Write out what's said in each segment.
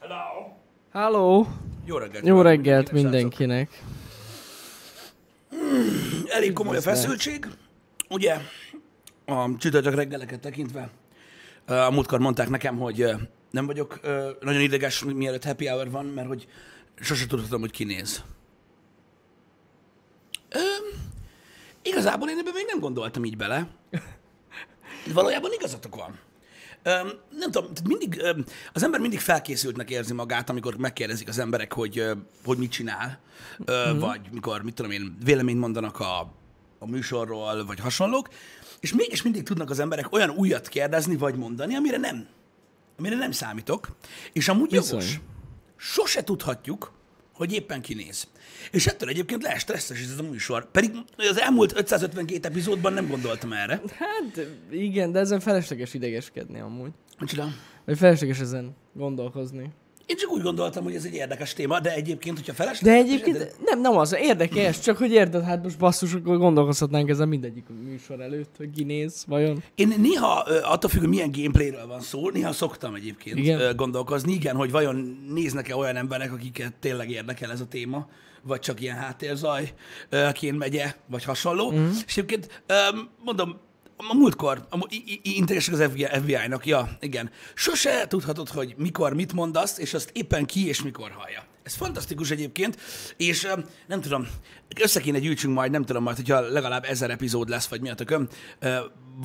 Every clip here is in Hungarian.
Hello. Halló! Jó reggelt. Jó reggelt mindenkinek, mindenkinek. Elég komoly a feszültség. Ugye, a csütörtök reggeleket tekintve, a múltkor mondták nekem, hogy nem vagyok nagyon ideges, mielőtt happy hour van, mert hogy sose tudhatom, hogy kinéz. Ö, igazából én ebben még nem gondoltam így bele. Valójában igazatok van. Nem tudom, tehát mindig, az ember mindig felkészültnek érzi magát, amikor megkérdezik az emberek, hogy, hogy mit csinál, mm. vagy mikor, mit tudom én, véleményt mondanak a, a műsorról, vagy hasonlók, és mégis mindig tudnak az emberek olyan újat kérdezni, vagy mondani, amire nem, amire nem számítok, és amúgy Bizony. jogos. Sose tudhatjuk, hogy éppen kinéz. És ettől egyébként lehet stresszes ez a műsor. Pedig az elmúlt 552 epizódban nem gondoltam erre. Hát igen, de ezen felesleges idegeskedni amúgy. Micsoda? Vagy felesleges ezen gondolkozni. Én csak úgy gondoltam, hogy ez egy érdekes téma, de egyébként, hogyha felesleges... De egyébként nem, nem az, érdekes, csak hogy érted, hát most basszus, akkor gondolkozhatnánk ezen mindegyik műsor előtt, hogy kinéz, vajon. Én néha, attól függ, hogy milyen gameplayről van szó, néha szoktam egyébként Igen. gondolkozni, igen, hogy vajon néznek-e olyan emberek, akiket tényleg érdekel ez a téma, vagy csak ilyen háttérzaj, ö, kén megye, vagy hasonló. Mm. És egyébként mondom, a múltkor, a, integesek az FBI, FBI-nak, ja, igen. Sose tudhatod, hogy mikor mit mondasz, és azt éppen ki és mikor hallja. Ez fantasztikus egyébként, és nem tudom, össze kéne gyűjtsünk majd, nem tudom majd, hogyha legalább ezer epizód lesz, vagy mi a tököm,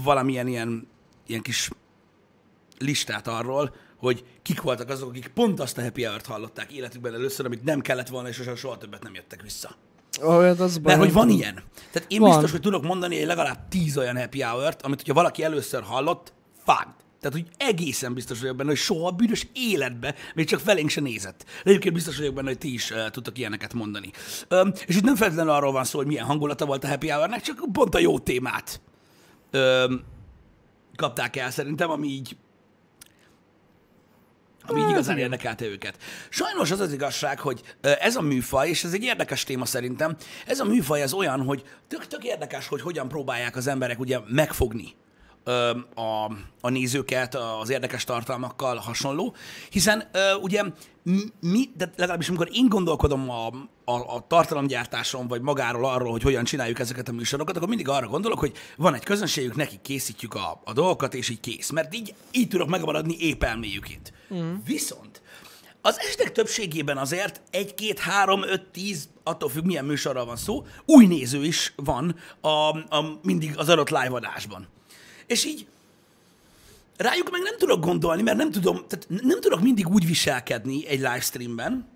valamilyen ilyen, ilyen kis listát arról, hogy kik voltak azok, akik pont azt a happy hour-t hallották életükben először, amit nem kellett volna, és soha, soha többet nem jöttek vissza. Olyat az baj. Mert hogy van ilyen. Tehát én Van. biztos, hogy tudok mondani egy legalább tíz olyan happy hour-t, amit hogyha valaki először hallott, fád. Tehát, hogy egészen biztos vagyok benne, hogy soha a bűnös életbe még csak felénk se nézett. De egyébként biztos vagyok benne, hogy ti is uh, tudtok ilyeneket mondani. Um, és itt nem feltétlenül arról van szó, hogy milyen hangulata volt a happy hour csak pont a jó témát um, kapták el szerintem, ami így ami így igazán érdekelte őket. Sajnos az az igazság, hogy ez a műfaj, és ez egy érdekes téma szerintem, ez a műfaj az olyan, hogy tök, tök érdekes, hogy hogyan próbálják az emberek ugye megfogni a, a nézőket az érdekes tartalmakkal hasonló, hiszen ugye mi, de legalábbis amikor én gondolkodom a, a, a tartalomgyártáson, vagy magáról arról, hogy hogyan csináljuk ezeket a műsorokat, akkor mindig arra gondolok, hogy van egy közönségük, nekik készítjük a, a dolgokat, és így kész. Mert így, így tudok megmaradni épp elméjüként. Mm. Viszont az esetek többségében azért egy, két, három, öt, tíz, attól függ, milyen műsorral van szó, új néző is van a, a, mindig az adott live adásban. És így rájuk meg nem tudok gondolni, mert nem tudom, tehát nem tudok mindig úgy viselkedni egy livestreamben,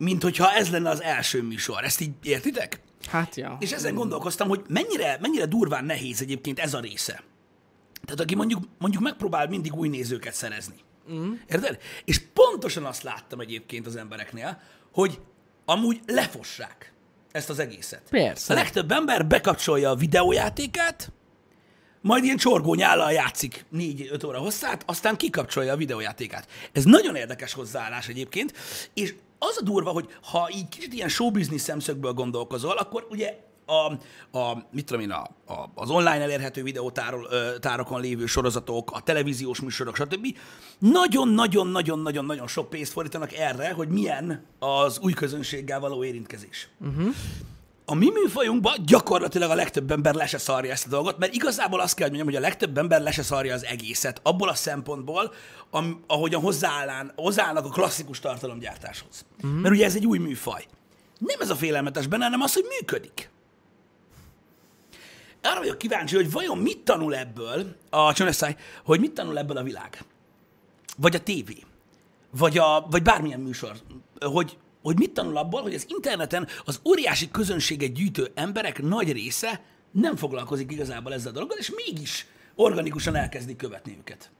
mint hogyha ez lenne az első műsor. Ezt így értitek? Hát ja. És ezen gondolkoztam, hogy mennyire, mennyire durván nehéz egyébként ez a része. Tehát aki mondjuk, mondjuk megpróbál mindig új nézőket szerezni. Mm. Érted? És pontosan azt láttam egyébként az embereknél, hogy amúgy lefossák ezt az egészet. Persze. A legtöbb ember bekapcsolja a videójátékát, majd ilyen csorgó nyállal játszik 4-5 óra hosszát, aztán kikapcsolja a videójátékát. Ez nagyon érdekes hozzáállás egyébként, és az a durva, hogy ha így kicsit ilyen showbiznisz szemszögből gondolkozol, akkor ugye a, a mit tudom én, a, a, az online elérhető videótárokon lévő sorozatok, a televíziós műsorok, stb. Nagyon-nagyon-nagyon-nagyon-nagyon sok pénzt fordítanak erre, hogy milyen az új közönséggel való érintkezés a mi műfajunkban gyakorlatilag a legtöbb ember le se szarja ezt a dolgot, mert igazából azt kell, hogy mondjam, hogy a legtöbb ember le se szarja az egészet, abból a szempontból, am, ahogyan hozzáállán, hozzáállnak a klasszikus tartalomgyártáshoz. Mm. Mert ugye ez egy új műfaj. Nem ez a félelmetes benne, hanem az, hogy működik. Arra vagyok kíváncsi, hogy vajon mit tanul ebből a csönösszáj, hogy mit tanul ebből a világ. Vagy a tévé. Vagy, a, vagy bármilyen műsor. Hogy, hogy mit tanul abból, hogy az interneten az óriási közönséget gyűjtő emberek nagy része nem foglalkozik igazából ezzel a dologgal, és mégis organikusan elkezdik követni őket.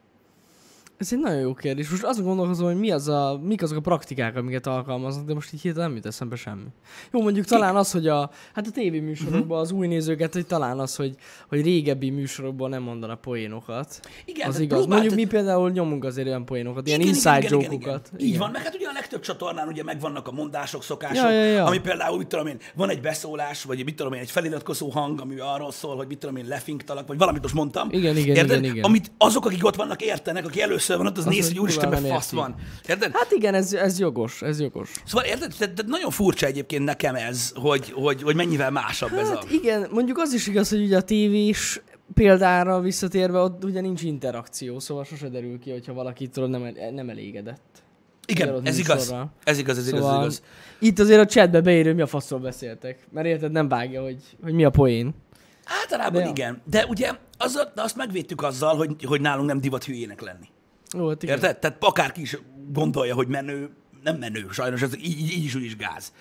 Ez egy nagyon jó kérdés. Most azon gondolkozom, hogy mi az a, mik azok a praktikák, amiket alkalmaznak, de most így hirtelen nem jut eszembe semmi. Jó, mondjuk talán az, hogy a, hát a tévéműsorokban az új nézőket, hogy talán az, hogy, hogy régebbi műsorokban nem mondanak poénokat. Igen, az tehát igaz. próbált- Mondjuk mi például nyomunk azért olyan poénokat, ilyen Igen, inside igen, igen, igen. Így van, meg hát ugye a legtöbb csatornán ugye megvannak a mondások, szokások, Ja, ja, ja. ami például, mit tudom én, van egy beszólás, vagy mit tudom én, egy feliratkozó hang, ami arról szól, hogy mit tudom én, lefinktalak, vagy valamit most mondtam. Igen, igen, Érted? igen, igen. Amit azok, akik ott vannak, értenek, aki először van ott, az, Az néz, hogy úristen, mert fasz van. Érted? Hát igen, ez, ez jogos, ez jogos. Szóval érted? Tehát, tehát nagyon furcsa egyébként nekem ez, hogy, hogy, hogy mennyivel másabb ez a... Hát igen, mondjuk az is igaz, hogy ugye a tévés példára visszatérve, ott ugye nincs interakció, szóval sose derül ki, hogyha valaki tudod nem, nem elégedett. Igen, ez igaz. műsorral. Ez igaz, ez igaz, ez Szóval igaz. itt azért a chatbe beírő, mi a faszról beszéltek. Mert érted, nem vágja, hogy, hogy mi a poén. Általában De ja. igen. De ugye de azt megvédtük azzal, hogy, hogy nálunk nem divat hülyének lenni. Jó, hát igen. Érted? Tehát akárki is gondolja, hogy menő, nem menő, sajnos ez így, így, is, úgy is gáz.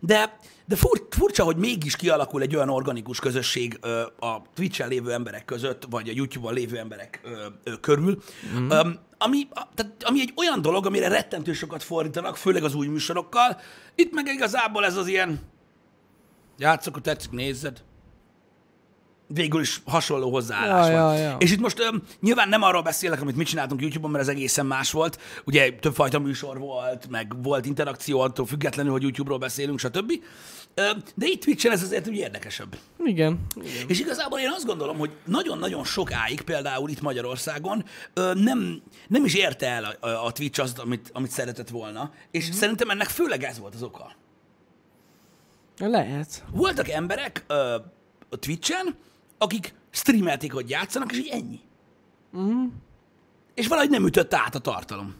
De, de fur, furcsa, hogy mégis kialakul egy olyan organikus közösség ö, a Twitch-en lévő emberek között, vagy a YouTube-on lévő emberek ö, ö, körül, mm. ö, ami, a, tehát, ami egy olyan dolog, amire rettentő sokat fordítanak, főleg az új műsorokkal. Itt meg igazából ez az ilyen, játszok, hogy tetszik, nézzed. Végül is hasonló hozzáállás Ja, van. ja, ja. És itt most öm, nyilván nem arról beszélek, amit mit csináltunk YouTube-on, mert ez egészen más volt. Ugye többfajta műsor volt, meg volt interakció attól függetlenül, hogy YouTube-ról beszélünk, stb. Öm, de itt Twitch-en ez azért úgy érdekesebb. Igen. igen. És igazából én azt gondolom, hogy nagyon-nagyon sokáig, például itt Magyarországon ö, nem, nem is érte el a, a, a Twitch azt, amit, amit szeretett volna, és mm-hmm. szerintem ennek főleg ez volt az oka. Lehet. Voltak emberek ö, a Twitch-en, akik streamelték, hogy játszanak, és így ennyi. Mhm. És valahogy nem ütött át a tartalom.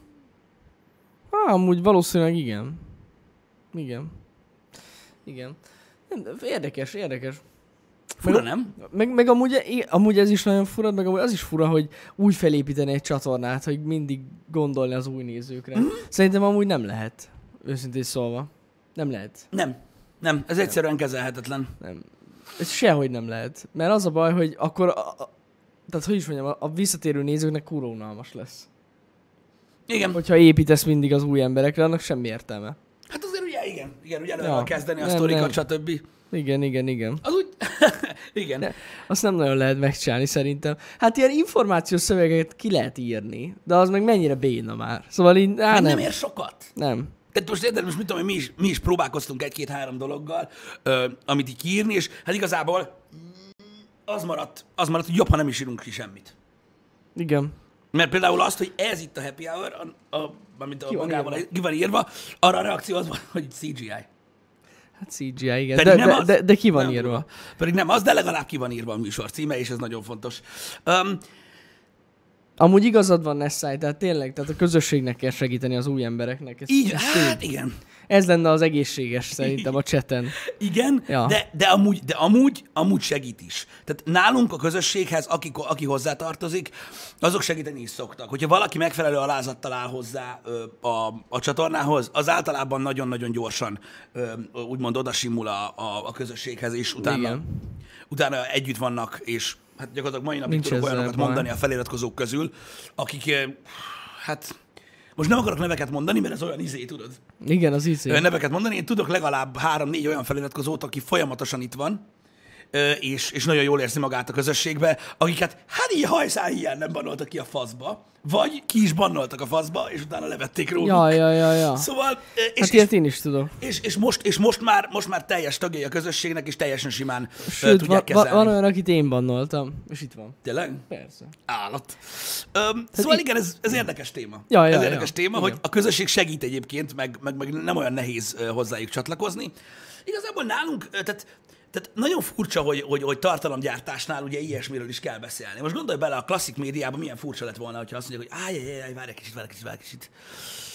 Há, amúgy valószínűleg igen. Igen. Igen. Nem, de Érdekes, érdekes. Fura, nem? Meg, meg amúgy, amúgy ez is nagyon fura, meg amúgy az is fura, hogy úgy felépíteni egy csatornát, hogy mindig gondolni az új nézőkre. Mm-hmm. Szerintem amúgy nem lehet. Őszintén szólva. Nem lehet. Nem. Nem, ez egyszerűen kezelhetetlen. Nem. Ez sehogy nem lehet. Mert az a baj, hogy akkor... A, a, tehát hogy is mondjam, a, a visszatérő nézőknek kurva unalmas lesz. Igen. Hogyha építesz mindig az új emberekre, annak semmi értelme. Hát azért ugye igen, igen, ugye előre Ja. kezdeni a Nem, sztorikat, nem. stb. Igen, igen, igen. Az úgy, igen. De azt nem nagyon lehet megcsinálni szerintem. Hát ilyen információs szövegeket ki lehet írni, de az meg mennyire béna már. Szóval így, á, nem. nem ér sokat. Nem. Tehát most érted, most mit tudom, mi is, mi is próbálkoztunk egy-két-három dologgal, ö, amit így kiírni, és hát igazából az maradt, az maradt, hogy jobb, ha nem is írunk ki semmit. Igen. Mert például azt, hogy ez itt a happy hour, a, a, amit a Ki van magával, írva? ki van írva, arra a reakció az van, hogy CGI. Hát CGI, igen. Pedig De, nem de, az. de, de ki van Nem írva? Pedig nem az, de legalább ki van írva a műsor címe, és ez nagyon fontos. Um, Amúgy igazad van, Nessai, tehát tényleg, tehát a közösségnek kell segíteni az új embereknek. Ez, így, ez, hát igen. ez lenne az egészséges szerintem a cseten. Igen, ja. de, de, amúgy, de amúgy, amúgy segít is. Tehát nálunk a közösséghez, aki, aki hozzátartozik, azok segíteni is szoktak. Hogyha valaki megfelelő alázattal áll hozzá ö, a, a csatornához, az általában nagyon-nagyon gyorsan ö, úgymond odasimul a, a, a közösséghez, és utána, Igen. Utána együtt vannak, és hát gyakorlatilag mai napig Nincs tudok olyanokat baj. mondani a feliratkozók közül, akik ö, hát most nem akarok neveket mondani, mert ez olyan izé, tudod. Igen, az. Ö, neveket mondani. Én tudok legalább három-négy olyan feliratkozót, aki folyamatosan itt van, és, és nagyon jól érzi magát a közösségbe, akiket hát így hajszál hiány nem bannoltak ki a faszba, vagy ki is bannoltak a faszba, és utána levették róluk. Ja, ja, ja, ja. Szóval, és, Hát ilyet én is tudok. és, és, most, és most, már, most már teljes tagjai a közösségnek, és teljesen simán Sőt, tudják va, kezelni. van olyan, akit én bannoltam, és itt van. Tényleg? Persze. Állat. Öm, szóval í- igen, ez, ez érdekes téma. Ja, ja, ez érdekes ja. téma, Igen. hogy a közösség segít egyébként, meg, meg, meg nem olyan nehéz hozzájuk csatlakozni. Igazából nálunk, tehát, tehát nagyon furcsa, hogy, hogy, hogy tartalomgyártásnál ugye ilyesmiről is kell beszélni. Most gondolj bele, a klasszik médiában milyen furcsa lett volna, hogyha azt mondják, hogy áj, áj, áj, várj egy kicsit, várj egy kicsit, várj egy kicsit.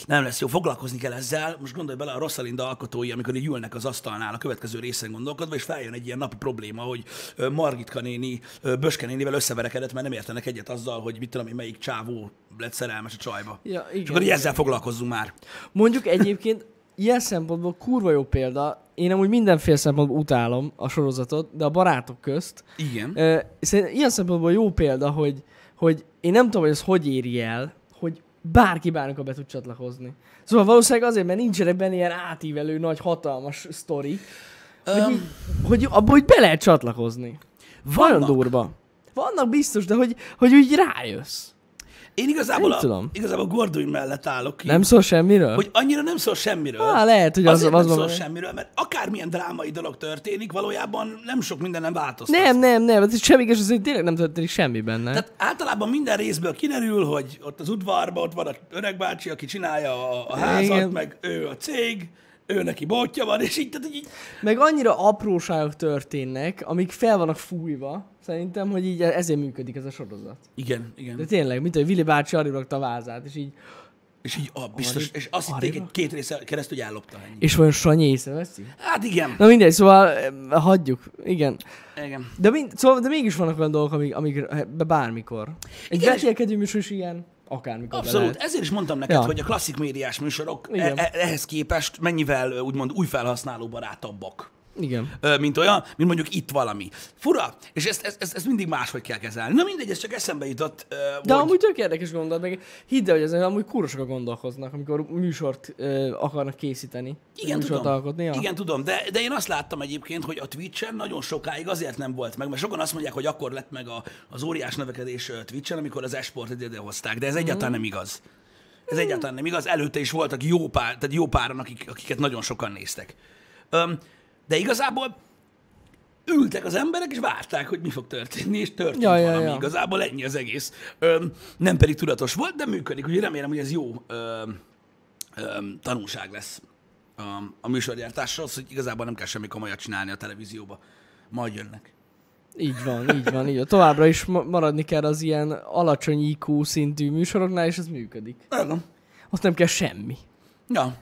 Nem lesz jó, foglalkozni kell ezzel. Most gondolj bele a Rosalinda alkotói, amikor így ülnek az asztalnál a következő részen gondolkodva, és feljön egy ilyen napi probléma, hogy Margitka néni Böske nénivel összeverekedett, mert nem értenek egyet azzal, hogy mit tudom én, melyik csávó lett szerelmes a csajba. Ja, És akkor így igen. ezzel foglalkozzunk már. Mondjuk egyébként ilyen szempontból kurva jó példa. Én amúgy mindenféle szempontból utálom a sorozatot, de a barátok közt. Igen. Ö, Szerintem ilyen szempontból jó példa, hogy, hogy én nem tudom, hogy ez hogy éri el, hogy bárki bármikor be tud csatlakozni. Szóval valószínűleg azért, mert nincsenek benne ilyen átívelő, nagy, hatalmas sztori, hogy, így, hogy abból hogy be lehet csatlakozni. Vannak. durva. Vannak biztos, de hogy, hogy úgy rájössz. Én igazából, Nem a, tudom. igazából Gorduin mellett állok ki. Nem szól semmiről? Hogy annyira nem szól semmiről. Á, lehet, hogy az- az nem van- szól semmiről, mert akármilyen drámai dolog történik, valójában nem sok minden nem változtat. Nem, nem, nem, ez semmi, és azért tényleg nem történik semmi benne. Tehát általában minden részből kiderül, hogy ott az udvarban ott van a öreg bácsi, aki csinálja a, a házat, Igen. meg ő a cég, ő neki botja van, és így, tehát így Meg annyira apróságok történnek, amik fel vannak fújva, szerintem, hogy így ezért működik ez a sorozat. igen, igen. De tényleg, mint hogy Willy bácsi arra a vázát, és így... És így, ah, biztos, és azt hitték, egy két része keresztül, hogy ellopta ennyi. És vajon Sanyi észreveszi? Hát igen. Na mindegy, szóval eh, hagyjuk. Igen. igen. De, mind, szóval, de mégis vannak olyan dolgok, amik, amik be bármikor. Egy vetélkedő műsor is ilyen, akármikor Abszolút. lehet. Ezért is mondtam neked, Ja. hogy a klasszik médiás műsorok e- e- ehhez képest mennyivel úgymond új felhasználó barátabbak. Igen. Mint olyan, mint mondjuk itt valami. Fura, és ezt, ezt, ezt, ezt mindig máshogy kell kezelni. Na mindegy, ez csak eszembe jutott, ö, De hogy... amúgy tök érdekes gondolat, meg hidd el, hogy ezen amúgy kurosok gondolkoznak, amikor műsort ö, akarnak készíteni. Igen, műsort tudom. alkotni. Ja. Igen, tudom, de, de én azt láttam egyébként, hogy a Twitch-en nagyon sokáig azért nem volt meg, mert sokan azt mondják, hogy akkor lett meg a, az óriás növekedés Twitch-en, amikor az esportot idehozták, de ez egyáltalán nem igaz. Ez egyáltalán nem igaz. Előtte is voltak jó, pár, tehát jó páran, akik, akiket nagyon sokan néztek. Öm, de igazából ültek az emberek, és várták, hogy mi fog történni, és történt Ja, ja, valami. ja. Igazából ennyi az egész. Öm, nem pedig tudatos volt, de működik. Úgyhogy remélem, hogy ez jó öm, öm, tanulság lesz a, a műsorgyártásról, hogy igazából nem kell semmi komolyat csinálni a televízióba. Majd jönnek. Így van, így van, így van. Továbbra is ma- maradni kell az ilyen alacsony IQ szintű műsoroknál, és ez működik. Nem. Azt nem kell semmi. Ja.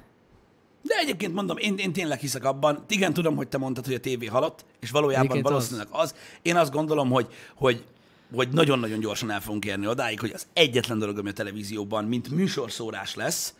De egyébként mondom, én, én tényleg hiszek abban. Igen, tudom, hogy te mondtad, hogy a tévé halott, és valójában Egyébként az. valószínűleg az. Én azt gondolom, hogy, hogy hogy nagyon-nagyon gyorsan el fogunk érni odáig, hogy az egyetlen dolog, ami a televízióban, mint műsorszórás lesz,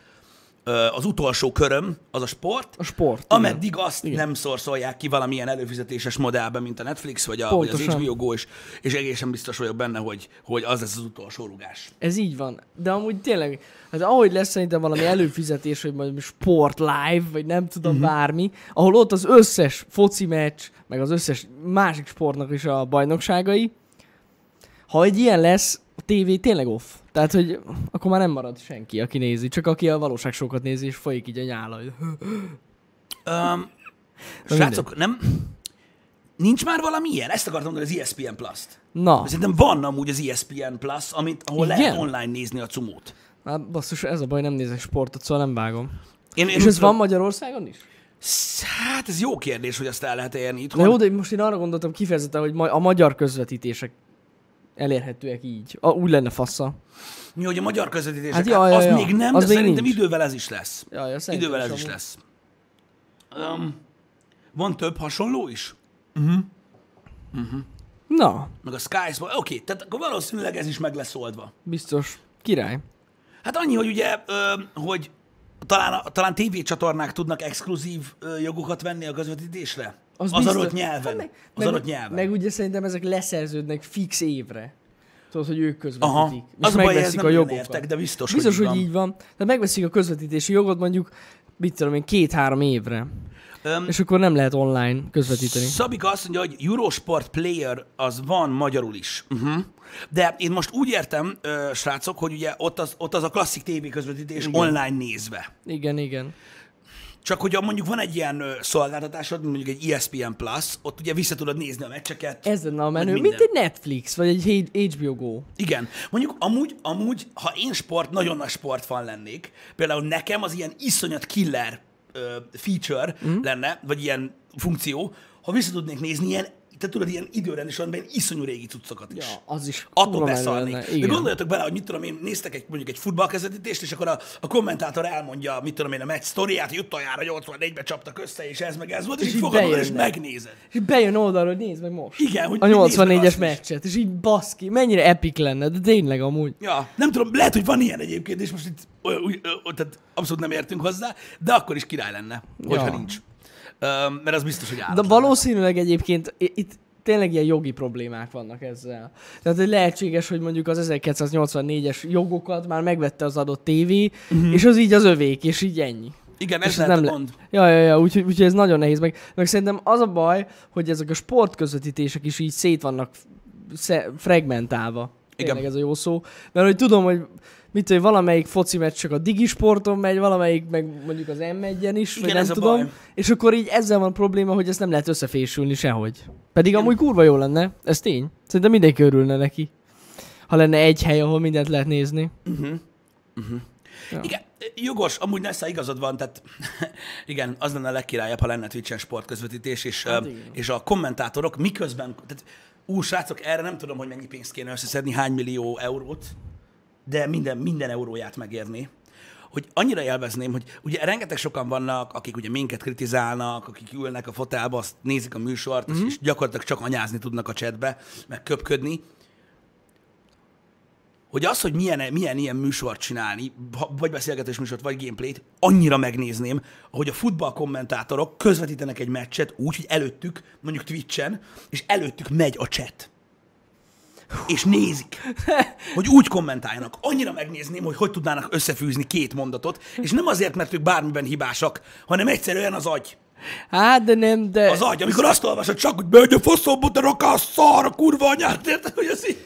az utolsó köröm, az a sport, A sport. igen. ameddig azt igen. nem szorszolják ki valamilyen előfizetéses modellben, mint a Netflix vagy, a, vagy az. HBO Go, és, és egészen biztos vagyok benne, hogy, hogy az lesz az utolsó rugás. Ez így van. De amúgy tényleg, hát ahogy lesz szerintem valami előfizetés, hogy majd sport live, vagy nem tudom, uh-huh. bármi, ahol ott az összes foci meccs, meg az összes másik sportnak is a bajnokságai, ha egy ilyen lesz, a tévé tényleg off. Tehát, hogy akkor már nem marad senki, aki nézi, csak aki a valóságsokat nézi, és folyik így a nyála. Um, srácok, nem... Nincs már valami ilyen? Ezt akartam mondani, az ESPN Plus-t. Na, Szerintem van amúgy az ESPN Plus, amit, ahol Igen? lehet online nézni a cumót. hát basszus, ez a baj, nem nézek sportot, szóval nem vágom. Én, én És úgy ez van Magyarországon is? Hát ez jó kérdés, hogy azt el lehet érni Na itthon. jó, de most én arra gondoltam kifejezetten, hogy a magyar közvetítések elérhetőek így. A, úgy lenne fassa. Mi, hogy a magyar közvetítések, Hát hát ja, ja, ja, az még nem, Az de még szerintem nincs. idővel ez is lesz. Ja, ja, szerintem Idővel ez is lesz. Um, van több hasonló is? Na, Meg a Sky. Oké, tehát akkor valószínűleg ez is meg lesz oldva. biztos. Király. Hát annyi, hogy ugye, ö, hogy talán, talán tévécsatornák tudnak exkluzív ö, jogokat venni a közvetítésre? Az, az biztos. adott nyelven. Hát meg, az meg, adott nyelven. Meg ugye szerintem ezek leszerződnek fix évre. Tudod, hogy ők közvetítik. Aha. És Az a baj, megveszik ez nem a jogokat. értek, de biztos, biztos, hogy hogy, így van. Tehát megveszik a közvetítési jogot mondjuk, mit tudom én, két-három évre. Öm, És akkor nem lehet online közvetíteni. Szabika azt mondja, hogy Eurosport Player az van magyarul is. Uh-huh. De én most úgy értem, ö, srácok, hogy ugye ott az, ott az a klasszik tévé közvetítés Igen. online nézve. Igen, igen. Csak hogyha mondjuk van egy ilyen szolgáltatásod, mondjuk egy ESPN Plus, ott ugye vissza tudod nézni a meccseket. Ez lenne a menő, mint egy Netflix, vagy egy HBO Go. Igen. Mondjuk amúgy, amúgy, ha én sport, nagyon nagy sportfan lennék, például nekem az ilyen iszonyat killer feature mm. lenne, vagy ilyen funkció, ha vissza tudnék nézni ilyen, te tudod, ilyen időrendi sorban ilyen iszonyú régi cuccokat is. Ja, az is Attól lenne. De gondoljatok bele, hogy mit tudom én, néztek egy, mondjuk egy futballkezetítést, és akkor a, a kommentátor elmondja, mit tudom én, a meccs sztoriát, hogy utoljára 84-be csaptak össze, és ez meg ez volt, és, És így fogadod, és megnézed. És bejön oldalról, hogy nézd meg most. Igen, hogy a nézd meg 84-es azt is. meccset, és így baszki, mennyire epic lenne, de tényleg amúgy. Ja, nem tudom, lehet, hogy van ilyen egyébként, és most itt tehát abszolút nem értünk hozzá, de akkor is király lenne, hogyha Ja. nincs. Mert az biztos, hogy De állat valószínűleg egyébként itt tényleg ilyen jogi problémák vannak ezzel. Tehát hogy lehetséges, hogy mondjuk az 1984-es jogokat már megvette az adott tévé, uh-huh. és az így az övék, és így ennyi. Igen, ez lehet nem a le- gond. Ja, ja, ja, úgyhogy úgy, ez nagyon nehéz. Meg, meg szerintem az a baj, hogy ezek a sportközvetítések is így szét vannak fragmentálva. Igen. Tényleg ez a jó szó. Mert hogy tudom, hogy mit tudom, valamelyik foci meccs csak a Digi Sporton megy, valamelyik meg mondjuk az M1-en is, Igen, vagy nem tudom. baj. És akkor így ezzel van probléma, hogy ezt nem lehet összefésülni sehogy. Pedig amúgy kurva jó lenne, ez tény. Szerintem mindenki örülne neki. Ha lenne egy hely, ahol mindent lehet nézni. Ja. Igen, jogos, amúgy Nessa igazad van, tehát igen, az lenne a legkirályabb, ha lenne Twitch-en sportközvetítés, és, Hát hát igen. és a kommentátorok miközben, tehát ú, srácok, erre nem tudom, hogy mennyi pénzt kéne összeszedni, hány millió eurót, de minden, minden euróját megérni. Hogy annyira élvezném, hogy ugye rengeteg sokan vannak, akik ugye minket kritizálnak, akik ülnek a fotelba, azt nézik a műsort, mm-hmm. és gyakorlatilag csak anyázni tudnak a chatbe, meg köpködni, hogy az, hogy milyen, milyen ilyen műsort csinálni, vagy beszélgetés műsort, vagy gameplayt, annyira megnézném, hogy a futball kommentátorok közvetítenek egy meccset úgy, hogy előttük, mondjuk Twitch-en, és előttük megy a chat. És nézik, hogy úgy kommentáljanak. Annyira megnézném, hogy hogy tudnának összefűzni két mondatot, és nem azért, mert ők bármiben hibásak, hanem egyszerűen az agy. Hát, de nem, de... Az agy, amikor azt olvasod csak, hogy megy a faszomba, te rakás szar, a kurva anyát, érted, hogy az így...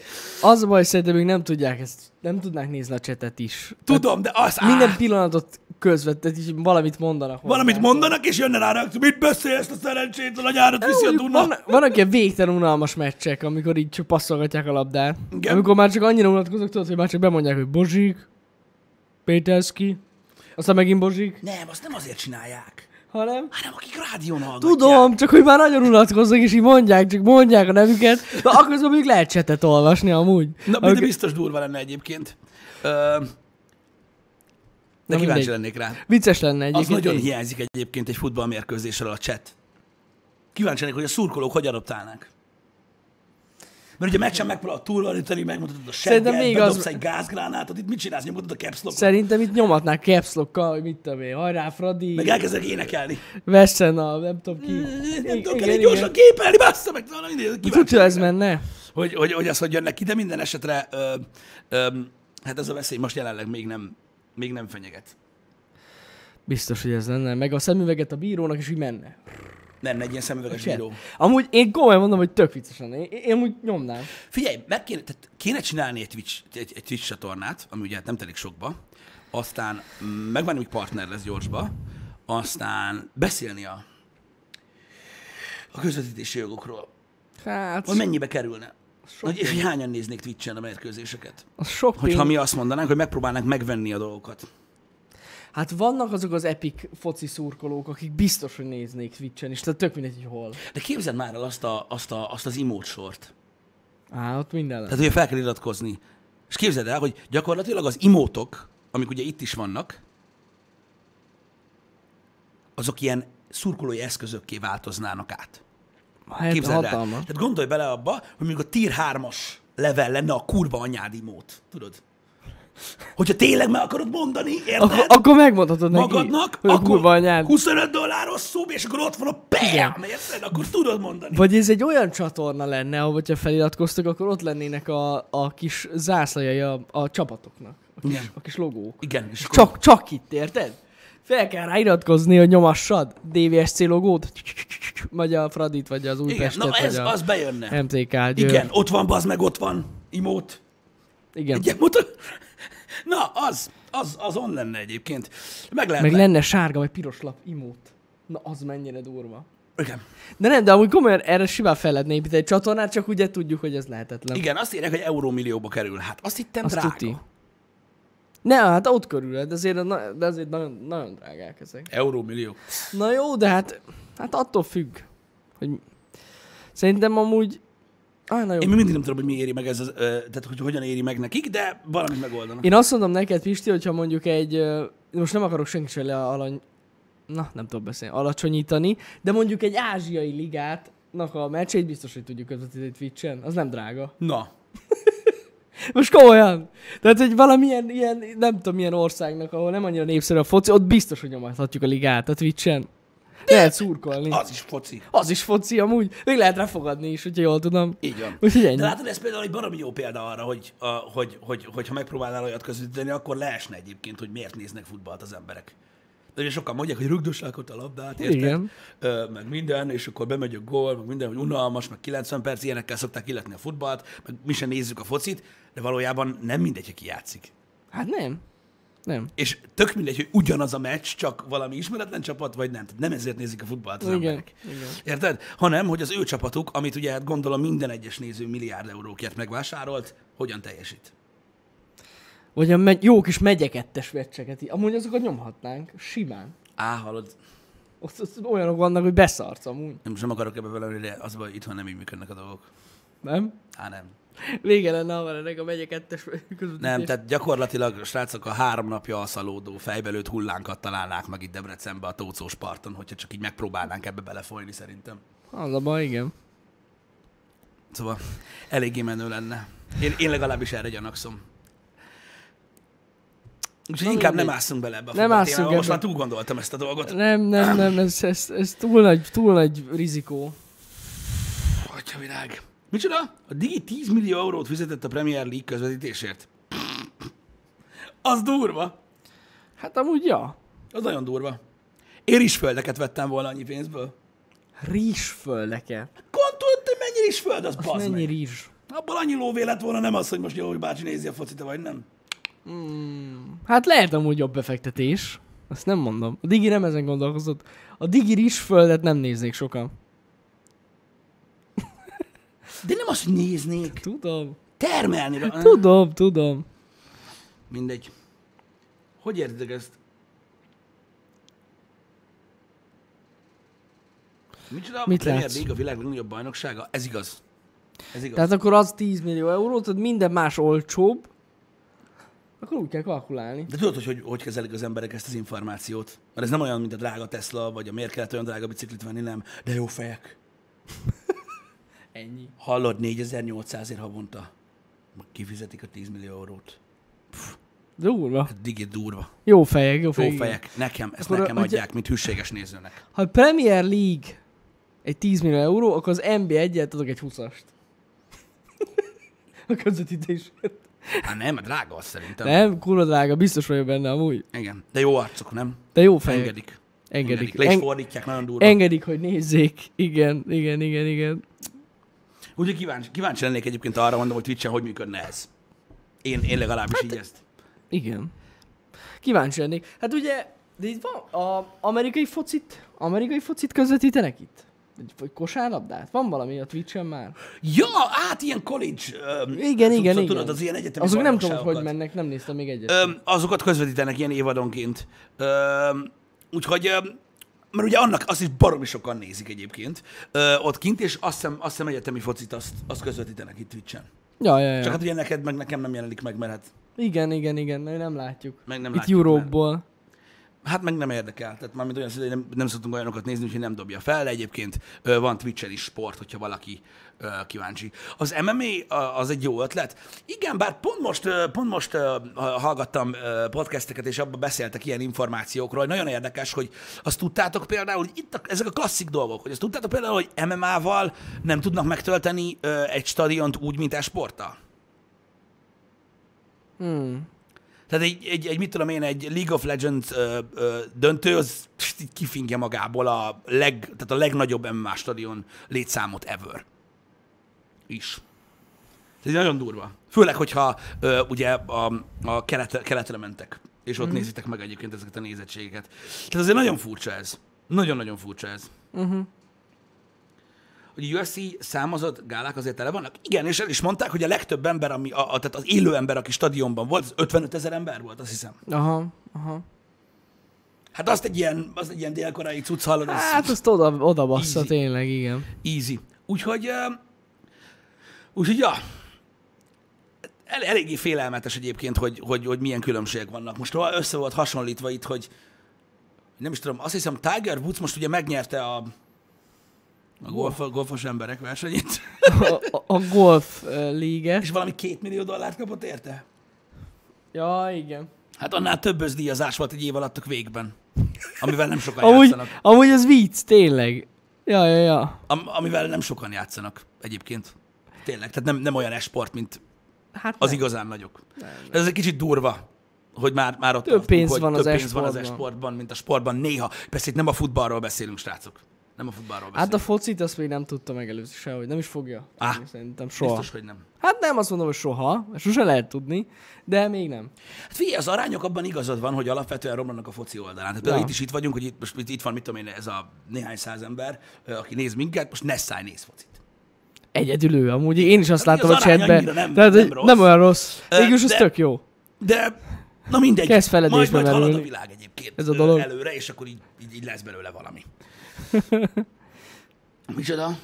Az a baj, szerintem ők nem tudják ezt, nem tudnák nézni a csetet is. Tudom, de az... Minden áh. pillanatot közvetít, és valamit mondanak. hozzá. Valamit mondanak, és jönne rá reakció, mit beszélsz a szerencsétlen, a nyárat viszi a Mondjuk Duna. Van, vannak ilyen végtelen unalmas meccsek, amikor így csak passzolgatják a labdát. Igen. Amikor már csak annyira unatkozok, tudod, hogy már csak bemondják, hogy Bozsik, Péterszki, aztán megint Bozsik, Nem, azt nem azért csinálják, hanem... hanem akik rádión hallgatják. Tudom, csak hogy már nagyon unatkoznak, és így mondják, csak mondják a nevüket, de akkor még lehet csetet olvasni amúgy. Na, de Amikor- biztos durva lenne egyébként. Ö, de Na kíváncsi lennék rá. Vicces lenne Az egyébként. nagyon így. hiányzik egyébként egy futballmérkőzésről a chat. Kíváncsi lennék, hogy a szurkolók hogy adoptálnák. Mert ugye meccsen megpróbálod túlvalítani, megmutatod a segget, még az- egy gázgránátot, itt mit csinálsz, nyomod a caps lockot, Szerintem itt nyomatnák capslokkal, hogy mit tudom én, hajrá Fradi, meg elkezdek énekelni. Vessen a, nem tudom ki. Nem elég igen. gyorsan képelni, bassza meg, mindegy, kíváncsi Tudja, ez menne? hogy, hogy, hogy az, hogy jönnek ki, de minden esetre ö, ö, hát ez a veszély most jelenleg még nem, még nem fenyeget. Biztos, hogy ez lenne. Meg a szemüveget a bírónak, és így menne. Nem, egy ilyen szemüveges bíró. Amúgy én komolyan mondom, hogy tök vicces lenne. Én, én amúgy nyomnám. Figyelj, meg kéne, tehát kéne csinálni egy Twitch, egy, egy Twitch csatornát, ami ugye nem telik sokba, aztán mm, megvárni, hogy partner lesz gyorsba, aztán beszélni a, a közvetítési jogokról, Hát, hogy mennyibe kerülne. sok Hogy, hogy hányan néznék Twitch-en a mérkőzéseket. az sok Hogyha pénz. mi azt mondanánk, hogy megpróbálnánk megvenni a dolgokat. Hát vannak azok az epic foci szurkolók, akik biztos, hogy néznék Twitch-en is, tehát tök mindegy, hogy hol. De képzeld már el azt, a, azt, a, azt az emote sort. Á, ott minden lesz. Tehát, hogy fel kell iratkozni. És képzeld el, hogy gyakorlatilag az imótok, amik ugye itt is vannak, azok ilyen szurkolói eszközökké változnának át. Hát Képzeld el. hatalmas. Tehát gondolj bele abba, hogy mondjuk a tier 3-as level lenne a kurva anyád imót. Tudod? Hogyha tényleg meg akarod mondani, érted? Akkor, akkor megmondhatod neki, magadnak, hogy akkor anyád. 25 dolláros szub, és akkor ott van a PM, érted? Akkor tudod mondani. Vagy ez egy olyan csatorna lenne, ahol hogyha feliratkoztak, akkor ott lennének a, a kis zászlajai a, a csapatoknak. A kis, Igen. a kis logók. Igen, és akkor Csak, csak itt, érted? Fel kell rá iratkozni, hogy nyomassad DVSC logót, vagy a Fradit, vagy az igen, Újpestet, na ez, vagy a az bejönne. MTK Győr. Igen, ott van, bazd meg, ott van. Imót. Igen. Egy mutat... Na, az, az, az on lenne egyébként. Meg lehet. Meg le- lenne sárga vagy piros lap imót. Na, az mennyire durva. Igen. De nem, de amúgy komolyan erre simán fel lehetne építeni egy csatornát, csak ugye tudjuk, hogy ez lehetetlen. Igen, azt írják, hogy eurómillióba kerül. Hát azt hittem Azt drága. tuti. Ne, hát ott körül, de azért, na- de azért nagyon, nagyon drágák ezek. Eurómillió. Na jó, de hát, hát attól függ, hogy szerintem amúgy, ah, na jó. Én mindig nem tudom, hogy mi éri meg ez, az, tehát hogy hogyan éri meg nekik, de valamit megoldanak. Én azt mondom neked, Pisti, hogyha mondjuk egy, most nem akarok senki sem le alany, na nem tudom beszélni, alacsonyítani, de mondjuk egy ázsiai ligát, a meccsét biztos, hogy tudjuk közvetíteni Twitch-en, az nem drága. Na, Most komolyan. Tehát, hogy valamilyen ilyen, nem tudom milyen országnak, ahol nem annyira népszerű a foci, ott biztos, hogy nyomathatjuk a ligát a Twitch-en. Lehet szurkolni. az is foci. Az is foci amúgy. Még lehet ráfogadni is, hogyha jól tudom. Így van. Úgyhogy ennyi. De látod, ez például egy baromi jó példa arra, hogy, a, hogy, hogy, hogy ha megpróbálnál olyat közvetíteni, akkor leesne egyébként, hogy miért néznek futballt az emberek. Ugye sokan mondják, hogy rugdossák ott a labdát, érted? Igen. Ö, meg minden, és akkor bemegy a gól, meg minden, hogy unalmas, meg 90 perc, ilyenekkel szokták illetni a futballt, meg mi sem nézzük a focit, de valójában nem mindegy, hogy ki játszik. Hát nem. Nem. És tök mindegy, hogy ugyanaz a meccs, csak valami ismeretlen csapat, vagy nem. Nem ezért nézik a futballt az Igen. emberek. Igen. Érted? Hanem, hogy az ő csapatuk, amit ugye hát gondolom minden egyes néző milliárd eurókért megvásárolt, hogyan teljesít. Vagy a megy, jó kis megyekettes meccseket. Amúgy azokat nyomhatnánk. Simán. Á, hallod, Ott, ott olyanok vannak, hogy beszarsz amúgy. nem, sem akarok ebbe vele, de az baj, itthon nem így működnek a dolgok. Nem? Á, nem. Vége lenne, ha ennek a megyekettes közvetítés. Nem, tehát gyakorlatilag a srácok a három napja alszalódó, fejbelőtt hullánkat találnák meg itt Debrecenbe a Tócós parton, hogyha csak így megpróbálnánk ebbe belefolyni szerintem. Az a baj, igen. Szóval eléggé menő lenne. Én, én legalábbis erre gyanakszom. Úgyhogy Na inkább mindegy. nem ásszunk bele ebbe a Nem ásszunk témába, Most ebbe. már túl gondoltam ezt a dolgot. Nem, nem, nem, ez, ez, ez túl, nagy, túl nagy rizikó. Atya virág. Micsoda? A Digi 10 millió eurót fizetett a Premier League közvetítésért. Az durva. Hát amúgy ja. Az nagyon durva. Én is földeket vettem volna annyi pénzből. Rizsföldeket. Gondolod, hogy mennyi is föld, az Az bazd mennyi meg. rizs? Abból annyi lóvé lett volna, nem az, hogy most jó, bácsi nézi a focit, vagy nem. Hát lehet amúgy jobb befektetés. Azt nem mondom. A Digi nem ezen gondolkozott. A Digi rizsföldet nem néznék sokan. De nem az, hogy néznék. Tudom. Termelni. Tudom, tudom. Mindegy. Hogy értitek ezt? Micsoda? Mit a Premier látsz? League a világ legnagyobb bajnoksága? Ez igaz. Ez igaz. Tehát akkor az 10 millió euró, tehát minden más olcsóbb. Akkor úgy kell kalkulálni. De tudod, hogy, hogy hogy kezelik az emberek ezt az információt? Mert ez nem olyan, mint a drága Tesla, vagy a miért kellett olyan drága biciklit venni, nem. De jó fejek. Ennyi. Hallod, 4800 ér havonta. Meg Kifizetik a 10 millió eurót. Durva. Hát digi durva. Jó fejek, jó Jó fejek. fejek. Nekem, ezt Akkor, nekem hogyha- adják, mint hűséges nézőnek. Ha a Premier League egy 10 millió euró, akkor az NBA egyet adok egy 20-ast. a közvetítésért. Hát nem, mert drága az szerintem. Nem, kurva drága, biztos vagyok benne amúgy. Igen. De jó arcok, nem? De jó fejek. Engedik. Engedik. Le is fordítják, nagyon durva. engedik, hogy nézzék. Igen, igen, igen, igen. Úgyhogy kíváncsi, kíváncsi lennék egyébként arra, mondom, hogy Twitch-en hogy működne ez. Én, én legalábbis Hát- így ezt. Igen. Kíváncsi lennék. Hát ugye, de itt van, a amerikai focit, amerikai focit közvetítenek itt? Vagy, vagy kosárlabdát? Van valami a Twitch-en már? Ja, át ilyen college. Öm, Igen, tudod, igen, tudod, igen. az ilyen egyetemi Azok nem tudom, hogy mennek, nem néztem még egyet. Öm, azokat közvetítenek ilyen évadonként. Öm, úgyhogy, öm, mert ugye annak azt is baromi sokan nézik egyébként ö, ott kint, és azt hiszem, azt hiszem egyetemi focit azt, azt közvetítenek itt Twitch-en. ja, ja, ja. Csak hát ugye neked, meg nekem nem jelenik meg, mert hát, Igen, igen, igen, nem, látjuk. meg nem Itt látjuk, Európból. Hát meg nem érdekel. Tehát mármint olyan szinte, nem, nem szoktunk olyanokat nézni, úgyhogy nem dobja fel, egyébként van Twitch-en is sport, hogyha valaki kíváncsi. Az MMA az egy jó ötlet. Igen, bár pont most, pont most hallgattam podcasteket, és abban beszéltek ilyen információkról, nagyon érdekes, hogy azt tudtátok például, hogy itt a, ezek a klasszik dolgok, hogy azt tudtátok például, hogy MMA-val nem tudnak megtölteni egy stadiont úgy, mint esporttal. Hmm. Tehát egy, egy, egy, mit tudom én, egy League of Legends ö, ö, döntő, az kifingja magából a, leg, tehát a legnagyobb MMA stadion létszámot ever. Is. Ez nagyon durva. Főleg, hogyha ö, ugye a, a kelet, keletre mentek, és ott mm. nézitek meg egyébként ezeket a nézettségeket. Tehát azért nagyon furcsa ez. Nagyon-nagyon furcsa ez. Uh-huh. Hogy UFC számozott gálák azért tele vannak? Igen, és el is mondták, hogy a legtöbb ember, ami, a, a, tehát az élő ember, aki stadionban volt, az 55 ezer ember volt, azt hiszem. Aha, aha. Hát azt egy ilyen, azt egy ilyen délkorai cucc hallod, Hát azt oda, oda bassza Easy. tényleg, igen. easy. Úgyhogy, uh, úgyhogy ja, el, eléggé félelmetes egyébként, hogy, hogy, hogy milyen különbségek vannak. Most össze volt hasonlítva itt, hogy nem is tudom, azt hiszem Tiger Woods most ugye megnyerte a, a golf, golfos emberek versenyét, A, a, a golf líget. és valami két millió dollárt kapott érte. Ja, igen. Hát annál több özdíjazás volt egy év alatt a végben, amivel nem sokan Amúgy, játszanak. amúgy az vicc, tényleg. Ja, ja, ja. Am, amivel nem sokan játszanak egyébként. Tényleg, tehát nem, nem olyan esport, mint Hát az nem. igazán nagyok. De ez egy kicsit durva. hogy már, már ott Több tartunk, pénz hogy van több az pénz van az e-sportban. esportban, mint a sportban néha. Persze itt nem a futballról beszélünk, srácok. Nem a futballról beszélünk. Hát a focit azt még nem tudta megelőzni sehogy, nem is fogja. Á, Szerintem soha. Biztos, hogy nem. Hát nem azt mondom, hogy soha, sose lehet tudni, de még nem. Hát figyelj, az arányok abban igazad van, hogy alapvetően romlanak a foci oldalán. Tehát például Ja. itt is itt vagyunk, hogy itt, most itt van, mit tudom én, ez a néhány száz ember, aki néz minket, most Nessai néz focit. Egyedül ő, amúgy én is azt Hát látom a az arány chatbe. annyira nem- Tehát, nem rossz. nem olyan rossz. Végülis az tök jó. De, na mindegy. Kezd feledésbe majd, majd halad a világ egyébként Ez a dolog. előre, és akkor így, így, így lesz belőle valami. Micsoda?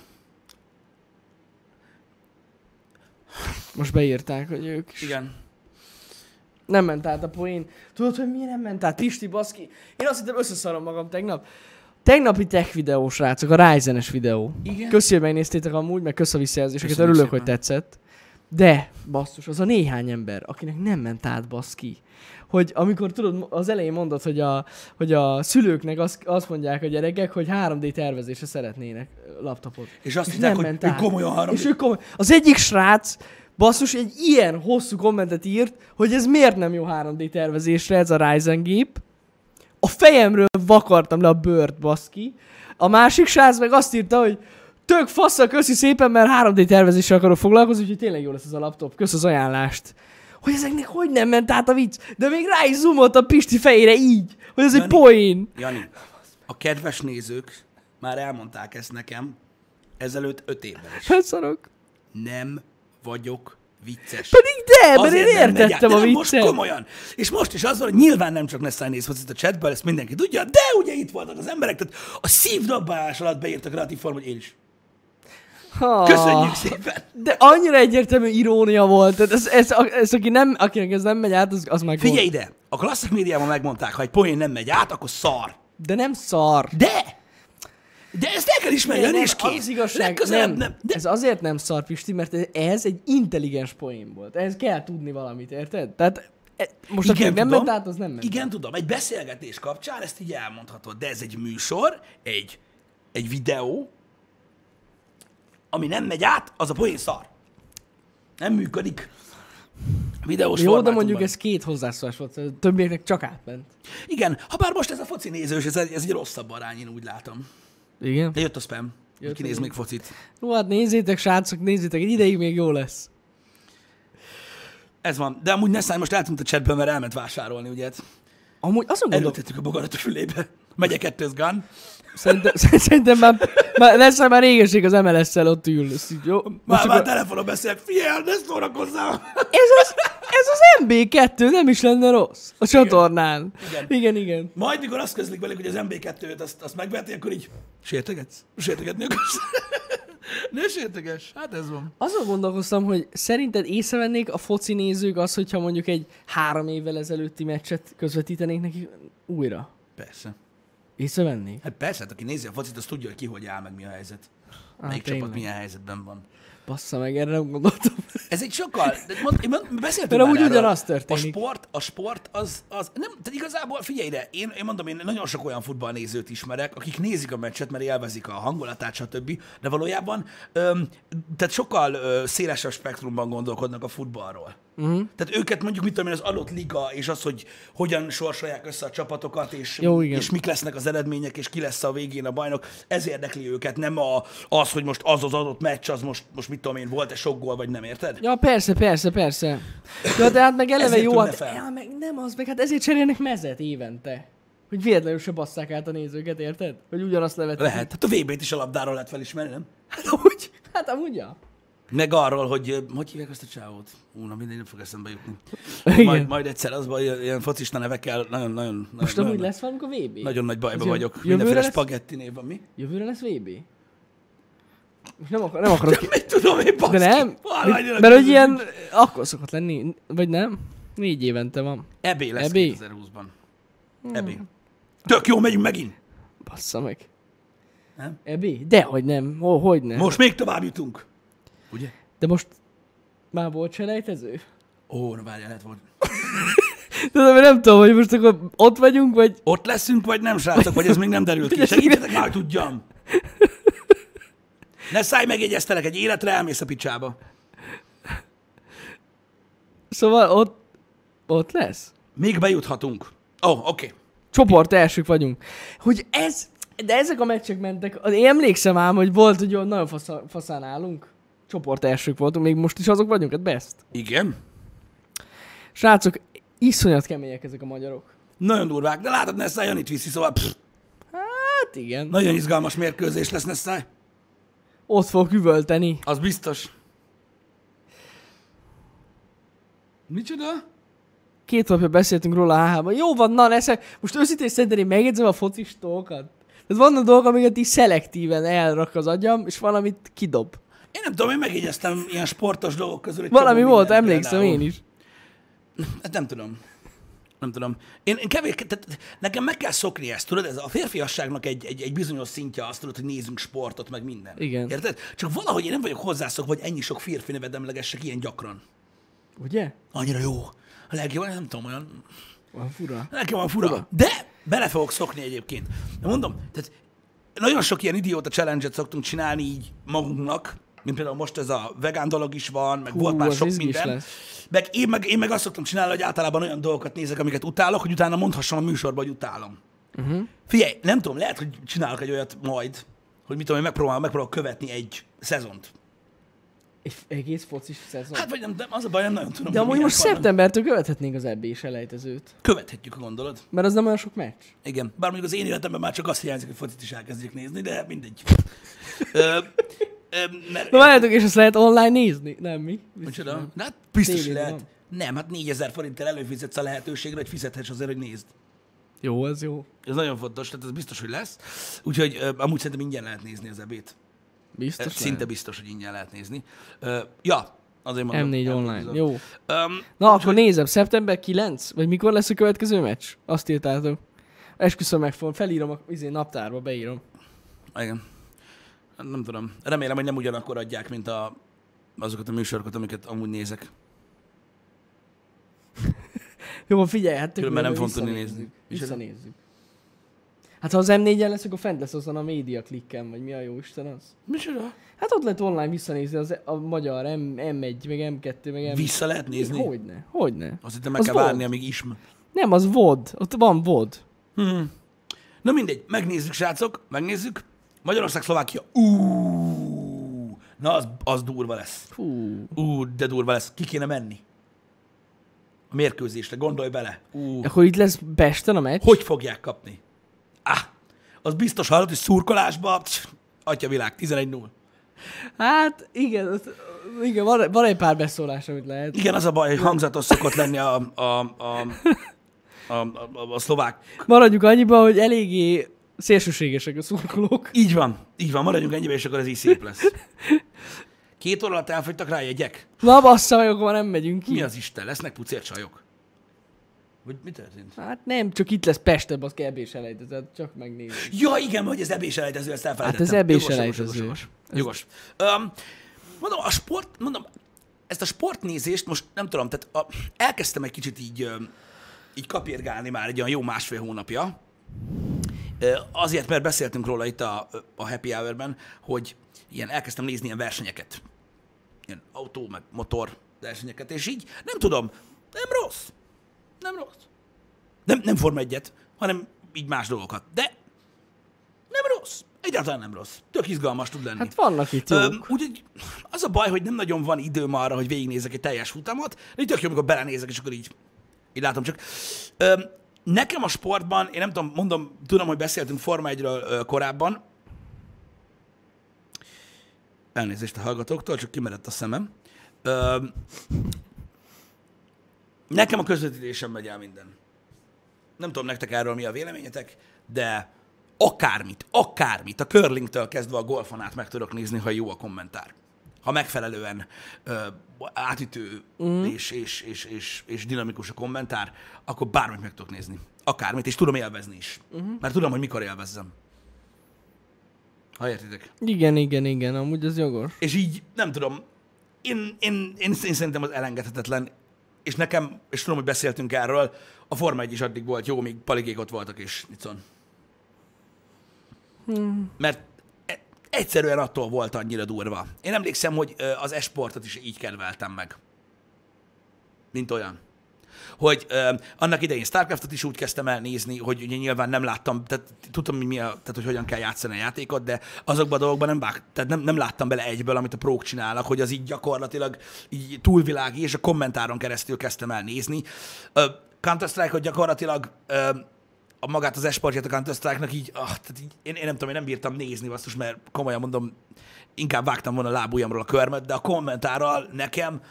Most beírták, hogy ők is. Igen. Nem ment át a poén. Tudod, hogy miért nem ment át? Pisti, baszki. Én azt hittem összeszarom magam tegnap. Tegnapi tech videó, srácok, a Ryzen-es videó. Igen. Köszi, hogy megnéztétek amúgy, meg kösz a visszajelzéseket, örülök, hogy szépen. tetszett. De, basszus, az a néhány ember, akinek nem ment át, baszki. Hogy amikor tudod, az elején mondod, hogy a, hogy a szülőknek azt, azt mondják a gyerekek, hogy 3D tervezésre szeretnének laptopot. És azt nem hogy át. komolyan haram. És ő komoly... Az egyik srác, basszus, egy ilyen hosszú kommentet írt, hogy ez miért nem jó 3D tervezésre ez a Ryzen gép. A fejemről vakartam le a bőrt, baszki. A másik srác meg azt írta, hogy tök faszal, köszi szépen, mert 3D tervezéssel akarok foglalkozni, úgyhogy tényleg jó lesz ez a laptop. Kösz az ajánlást. Hogy ezeknek hogy nem ment át a vicc, de még rá is zoomolt a Pisti fejére így, hogy ez egy Jani. poén. Jani, a kedves nézők már elmondták ezt nekem ezelőtt öt évvel is. Felszarok. Nem vagyok vicces. Pedig de, mert én értettem a nem, most viccet. komolyan. És most is az van, hogy nyilván nem csak Nessai néz focit a chatből, ezt mindenki tudja, de ugye itt voltak az emberek, tehát a szívdobálás alatt beírtak kreatív form, hogy én is. Ha. Köszönjük szépen! De annyira egyértelmű irónia volt. Tehát ez, ez, ez, aki nem, akinek ez nem megy át, az, az meg Figyelj ide! A klasszik médiában megmondták, ha egy poén nem megy át, akkor szar. De nem szar. De! De ezt el kell ismerni, Nem, és az kész. igazság, Legközelebb nem. nem. De Ez azért nem szar, Pisti, mert ez egy intelligens poén volt. Ez kell tudni valamit, érted? Tehát e, most Igen, aki nem tudom. ment át, az nem ment Igen, át. tudom, egy beszélgetés kapcsán ezt így elmondhatod, de ez egy műsor, egy, egy videó, ami nem megy át, az a poén szar. Nem működik. Videós Jó, de mondjuk ez két hozzászólás volt, többieknek csak átment. Igen, ha bár most ez a foci nézős, ez egy, ez egy rosszabb arány, én úgy látom. Igen. De jött a spam. Jött Ki néz még focit. Jó, hát nézzétek, srácok, nézzétek, egy ideig még jó lesz. Ez van. De amúgy Nessai most eltűnt a chatből, mert elment vásárolni, ugye? Amúgy azon gondolom, Előtettük a bogarat a fülébe. Megy a kettőz gun. Szerintem, szerintem már, már lesz már régeség az MLS-szel ott ül. Ezt így, jó? Most Már, már akkor, telefonon beszélek, figyelj, ne szórakozzál! ez, az, ez az MB2 nem is lenne rossz a csatornán. Igen. Igen, igen. Majd, mikor azt közlik velük, hogy az MB2-t azt, azt megveti, akkor így sértegetsz? Sértegetni akarsz? ne sérteges. Hát ez van. Azon gondolkoztam, hogy szerinted észrevennék a foci nézők az, hogyha mondjuk egy három évvel ezelőtti meccset közvetítenék nekik újra? Persze. Észrevennék? Hát persze, hát aki nézi a focit, az tudja, hogy ki hogy áll, meg mi a helyzet. Melyik tényleg. csapat milyen helyzetben van. Bassza meg, erre nem gondoltam. Ez egy sokkal, de mond, mond, beszéltünk Mert erről. ugyanaz történik. A sport, a sport az, az nem, tehát igazából figyelj ide, én, én mondom, én nagyon sok olyan futballnézőt ismerek, akik nézik a meccset, mert élvezik a hangulatát, stb. De valójában, öm, tehát sokkal ö, szélesebb spektrumban gondolkodnak a futballról. Uh-huh. Tehát őket mondjuk, mit tudom én, az adott liga, és az, hogy hogyan sorsolják össze a csapatokat, és, Jó, igen. és mik lesznek az eredmények, és ki lesz a végén a bajnok, ez érdekli őket, nem a, az, hogy most az az adott meccs, az most, most mit tudom én, volt-e sok gól, vagy nem, érted? Ja, persze, persze, persze. Ja, de hát meg eleve jó, hát, ja, meg nem az, meg hát ezért cserélnek mezet évente. Hogy véletlenül se basszák át a nézőket, érted? Hogy ugyanazt levetik. Lehet. Hát a VB-t is a labdáról lehet felismerni, nem? Hát amúgy, hát amúgy, ja. Meg arról, hogy hogy hívják azt a csávót? Ú, na mindegy, nem fog eszembe jutni. Igen. Majd, majd egyszer az baj, ilyen focista nevekkel nagyon, nagyon, Most nagyon, amúgy lesz valamikor VB? nagyon nagy bajba Ez vagyok. jövőre Mindenféle lesz? spagetti név van, mi? Jövőre lesz VB? Most nem, akar, nem akarok ki... Mit tudom én, De baszki? nem? Halál, Mert, mert hogy ilyen... Akkor szokott lenni, vagy nem? Négy évente van. EB lesz EB? 2020-ban. EB. Tök jó, megyünk megint. Bassza meg. Nem? Ebi? Dehogy nem. Ho, hogy nem. Most még tovább jutunk. Ugye? De most már volt selejtező? Ó, na várjál, lehet volt. Tudom, nem tudom, hogy most akkor ott vagyunk, vagy... Ott leszünk, vagy nem, srácok, vagy ez még nem derült ki. Segítsetek már, tudjam. Ne szállj, megjegyeztelek, egy életre elmész a picsába. Szóval ott... Ott lesz? Még bejuthatunk. Ó, oh, oké. Okay. Csoport elsők vagyunk. Hogy ez, de ezek a meccsek mentek, én emlékszem ám, hogy volt, hogy nagyon fasza, faszán állunk. Csoport elsők voltunk, még most is azok vagyunk, hát best. Igen. Srácok, iszonyat kemények ezek a magyarok. Nagyon durvák, de látod, Nessai Janit viszi, szóval pff, Hát igen. nagyon izgalmas mérkőzés lesz Nessai. Ott fog üvölteni. Az biztos. Micsoda? Két napja beszéltünk róla a HH-ban. Jó van, na, nesze, most őszintén szerintem én megjegyzem a focis dolgokat. Tehát vannak dolgok, amiket így szelektíven elrak az agyam, és valamit kidob. Én nem tudom, én megjegyeztem ilyen sportos dolgok közül. Valami volt, emlékszem például. én is. Hát nem tudom. Nem tudom. Én, én kevés, tehát nekem meg kell szokni ezt, tudod? Ez a férfiasságnak egy, egy, egy bizonyos szintje azt tudod, hogy nézzünk sportot, meg minden. Igen. Érted? Csak valahogy én nem vagyok hozzászokva, hogy ennyi sok férfi nevet emlegessek ilyen gyakran. Ugye? Annyira jó. A legjobb, nem tudom, olyan Van fura. Nekem van fura. De bele fogok szokni egyébként. De mondom, tehát nagyon sok ilyen idióta challenge-et szoktunk csinálni így magunknak, mint például most ez a vegán dolog is van, meg Hú, volt már sok minden. lesz. Meg én, meg én meg azt szoktam csinálni, hogy általában olyan dolgokat nézek, amiket utálok, hogy utána mondhassam a műsorban, hogy utálom. Uh-huh. Figyelj, nem tudom, lehet, hogy csinálok egy olyat majd, hogy mit tudom, én megpróbálom, megpróbálok követni egy szezont. Egy egész focis szezon. Hát vagy nem, nem az a baj, nem nagyon tudom. de amúgy most van. szeptembertől követhetnénk az ebbi és elejtezőt. Követhetjük, gondolod? Mert az nem olyan sok meccs. Igen, bár mondjuk az én életemben már csak azt hiányzik, hogy focit is elkezdjük nézni, de mindegy. ö, mert, Na várjátok, és azt lehet online nézni? Nem, mi? Micsoda? Na, hát biztos, hogy lehet. Nem, hát 4000 forinttal előfizetsz a lehetőségre, hogy fizethess azért, hogy nézd. Jó, az jó. Ez nagyon fontos, tehát ez biztos, hogy lesz. Úgyhogy ö, amúgy szerintem ingyen lehet nézni az ebét. Biztos Biztos Szinte biztos, hogy ingyen lehet nézni. Ja, azért mondom. M4 online. Jó. Um, Na, akkor nézem, szeptember 9? Vagy mikor lesz a következő meccs? Azt írtátok. Esküszöm meg felírom a izé, naptárba, beírom. igen. Nem tudom. Remélem, hogy nem ugyanakkor adják, mint a, azokat a műsorokat, amiket amúgy nézek. Jó, figyelj, hát Különben nem fogom tudni nézni. Visszanézzük. Hát ha az M4-en lesz, akkor fent lesz azon a média klikken, vagy mi a jó Isten az? Micsoda? Hát ott lehet online visszanézni az, a magyar M, M1, meg M2, meg M... Vissza lehet nézni? Hogyne, hogyne. Azt hittem meg Az kell volt. várni, amíg ism. Nem, az VOD. Ott van VOD. Hmm. Na mindegy, megnézzük, srácok, megnézzük. Magyarország, Szlovákia. Ú, na az, az durva lesz. Ú, de durva lesz. Ki kéne menni? A mérkőzésre, gondolj bele. Ú, Akkor itt lesz Pesten a meccs? hogy fogják kapni? Ah, az biztos hallott, hogy szurkolásba, psz, atya világ, 11-0. Hát igen, az, igen van, van egy pár beszólás, amit lehet. Igen, az a baj, hogy hangzatos szokott lenni a, a, a, a, a, a, a szlovák. Maradjuk annyiban, hogy eléggé szélsőségesek a szurkolók. Így van, így van, maradjunk ennyibe, és akkor ez így szép lesz. Két óra alatt elfogytak rá jegyek? Na bassza meg, akkor nem megyünk ki. Mi az Isten? Lesznek pucércsajok? Vagy mi történt? Hát nem, csak itt lesz Pestebb, az kell és elejtezett, csak megnézni. Ja, igen, hogy az ebés elejtező, ezt elfelejtettem. Hát ez ebés Jogos, elejtező. Jogos, jogos. jogos. Um, mondom, a sport, mondom, ezt a sportnézést most nem tudom, tehát a, elkezdtem egy kicsit így, így kapirgálni már egy olyan jó másfél hónapja. Azért, mert beszéltünk róla itt a, a Happy Hour-ben, hogy ilyen elkezdtem nézni ilyen versenyeket. Ilyen autó, meg motor versenyeket, és így nem tudom, nem rossz. Nem rossz. Nem, nem Forma egyet, hanem így más dolgokat. De nem rossz. Egyáltalán nem rossz. Tök izgalmas tud lenni. Hát vannak itt jók. Úgyhogy az a baj, hogy nem nagyon van időm arra, hogy végignézek egy teljes futamot, de így tök jó, amikor belenézek, és akkor így, így látom csak. Öm, nekem a sportban, én nem tudom, mondom, tudom, hogy beszéltünk Forma 1-ről korábban, elnézést a hallgatóktól, csak kimerett a szemem. Öm, nekem a közvetítésem megy el minden. Nem tudom nektek erről mi a véleményetek, de akármit, akármit, a curlingtől kezdve a golfon át meg tudok nézni, ha jó a kommentár. Ha megfelelően ö, átütő mm. és, és, és, és, és dinamikus a kommentár, akkor bármit meg tudok nézni. Akármit, és tudom élvezni is. Mm-hmm. Mert tudom, hogy mikor élvezzem. Ha értitek. Igen, igen, igen, amúgy az jogos. És így, nem tudom, én, én, én, én szerintem az elengedhetetlen, és nekem, és tudom, hogy beszéltünk erről, a Forma 1 is addig volt jó, míg paligék ott voltak, és Nicon. Hmm. Mert egyszerűen attól volt annyira durva. Én emlékszem, hogy az esportot is így kedveltem meg. Mint olyan. Hogy ö, annak idején Starcraftot is úgy kezdtem el nézni, hogy ugye nyilván nem láttam, tehát tudtam, hogy, mi a, tehát, hogy hogyan kell játszani a játékot, de azokban a dolgokban nem, vág, tehát nem, nem láttam bele egyből, amit a prók csinálnak, hogy az így gyakorlatilag így túlvilági, és a kommentáron keresztül kezdtem el nézni. Counter-Strike-ot gyakorlatilag ö, a magát az esportját a counter így, ah, tehát így én, én, nem tudom, én nem bírtam nézni basszus, mert komolyan mondom, inkább vágtam volna a lábujjamról a körmet, de a kommentárral nekem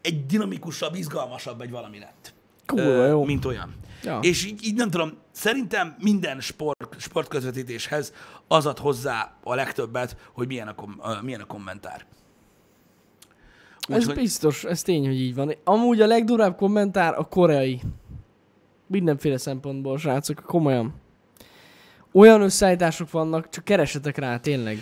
egy dinamikusabb, izgalmasabb egy valami lett. Kurva jó. Mint olyan. Ja. És így, így nem tudom, szerintem minden sport, sportközvetítéshez az ad hozzá a legtöbbet, hogy milyen a, kom, uh, milyen a kommentár. Ez Úgyhogy- biztos, ez tény, hogy így van. Amúgy a legdurább kommentár a koreai. Mindenféle szempontból, srácok, komolyan. Olyan összeállítások vannak, csak keresetek rá, tényleg.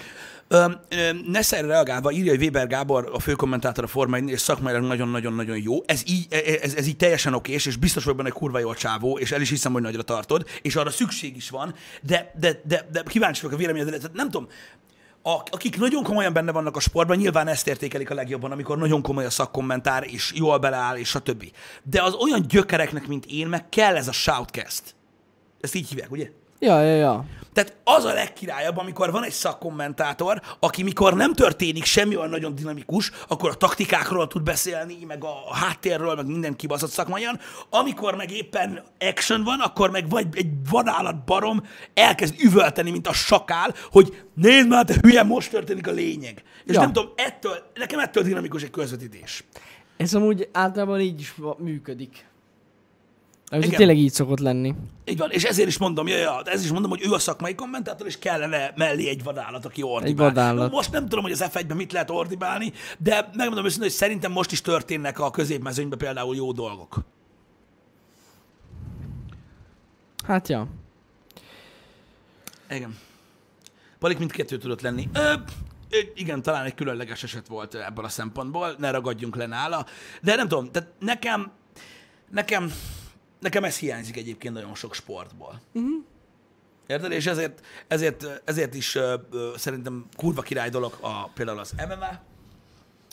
Ö, ö, Nesszerre reagálva írja, hogy Weber Gábor, a főkommentátor a Forma 1 és szakmailag nagyon-nagyon-nagyon jó. Ez így, e- ez, ez így teljesen okés, és biztos vagy benne, hogy kurva jó a csávó, és el is hiszem, hogy nagyra tartod, és arra szükség is van, de, de, de, de kíváncsi vagyok a véleményedre. Nem tudom, akik nagyon komolyan benne vannak a sportban, nyilván ezt értékelik a legjobban, amikor nagyon komoly a szakkommentár, és jól beleáll, és stb. De az olyan gyökereknek, mint én, meg kell ez a shoutcast. Ezt így hívják, ugye? Ja, ja, ja. Tehát az a legkirályabb, amikor van egy szakkommentátor, aki mikor nem történik semmi olyan nagyon dinamikus, akkor a taktikákról tud beszélni, meg a háttérről, meg minden kibaszott szakmaian. Amikor meg éppen action van, akkor meg vagy egy vadállat barom elkezd üvölteni, mint a sakál, hogy nézd már, te hülye, most történik a lényeg. És Ja. nem tudom, ettől, nekem ettől dinamikus egy közvetítés. Ez amúgy általában így is működik. Ez Igen. tényleg így szokott lenni. Így van, és ezért is mondom, ja, ja, ezért is mondom, hogy ő a szakmai kommentátor, és kellene mellé egy vadállat, aki ordibál. vadállat. Most nem tudom, hogy az F1-ben mit lehet ordibálni, de megmondom őszintén, hogy szerintem most is történnek a középmezőnyben például jó dolgok. Hát ja. Igen. Palik mindkettő tudott lenni. Ö, igen, talán egy különleges eset volt ebből a szempontból, ne ragadjunk le nála, de nem tudom, tehát nekem, nekem, nekem ez hiányzik egyébként nagyon sok sportból. Uh-huh. Érted? És ezért, ezért, ezért is ö, szerintem kurva király dolog a, például az MMA,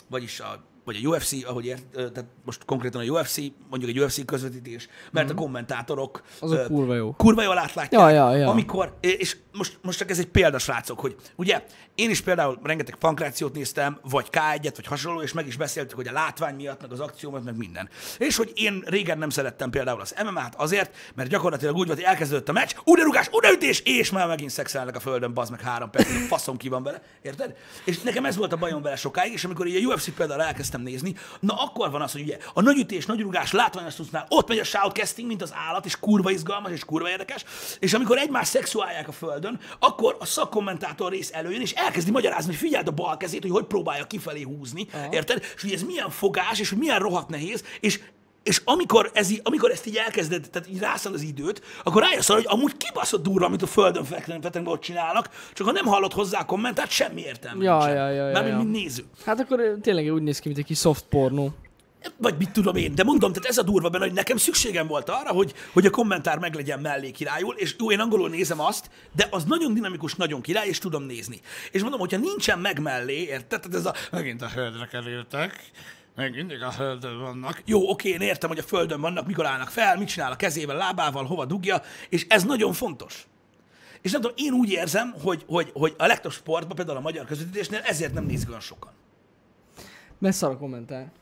vagyis a, vagy a UFC, ahogy ért, tehát most konkrétan a UFC, mondjuk egy UFC közvetítés, mert a kommentátorok Azok ö, kurva jó. kurva jól átlátják, Ja, ja, ja. amikor, és most, most csak ez egy példa, srácok, hogy ugye én is például rengeteg pankrációt néztem, vagy K1-et, vagy hasonló, és meg is beszéltük, hogy a látvány miatt, meg az akció miatt, meg minden. És hogy én régen nem szerettem például az MMA-t azért, mert gyakorlatilag úgy volt, hogy elkezdődött a meccs, udarugás, udaütés, és már megint szexelnek a földön, bazd meg három percig, a faszom ki van vele, érted? És nekem ez volt a bajom vele sokáig, és amikor így a UFC például elkezdtem nézni, na akkor van az, hogy ugye a nagy ütés, nagy rugás, látványos tudnál, ott megy a shoutcasting, mint az állat, és kurva izgalmas, és kurva érdekes, és amikor egymás szexuálják a földön, akkor a szakkommentátor rész előjön, és elkezdi magyarázni, hogy figyeld a bal kezét, hogy hogy próbálja kifelé húzni, érted? És hogy ez milyen fogás, és hogy milyen rohadt nehéz, és és amikor, ez, í- amikor ezt így elkezded, tehát így rászad az időt, akkor rájössz arra, hogy amúgy kibaszott durva, amit a földön fekvően ott csinálnak, csak ha nem hallod hozzá a kommentárt, semmi értelme Ja, ja, ja, ja, Mármint, ja. mint néző. Hát akkor tényleg úgy néz ki, mint egy kis soft pornó. Vagy mit tudom én, de mondom, tehát ez a durva benne, hogy nekem szükségem volt arra, hogy, hogy a kommentár meglegyen mellé királyul, és jó, én angolul nézem azt, de az nagyon dinamikus, nagyon király, és tudom nézni. És mondom, hogyha nincsen meg mellé, érted? Tehát ez a, megint a földre kerültek, meg mindig a földön vannak. Jó, oké, én értem, hogy a földön vannak, mikor állnak fel, mit csinál a kezével, lábával, hova dugja, és ez nagyon fontos. És nem tudom, én úgy érzem, hogy, hogy, hogy a legtöbb sportban, például a magyar közvetítésnél ezért nem nézik olyan sokan. Mert szar a kommentár.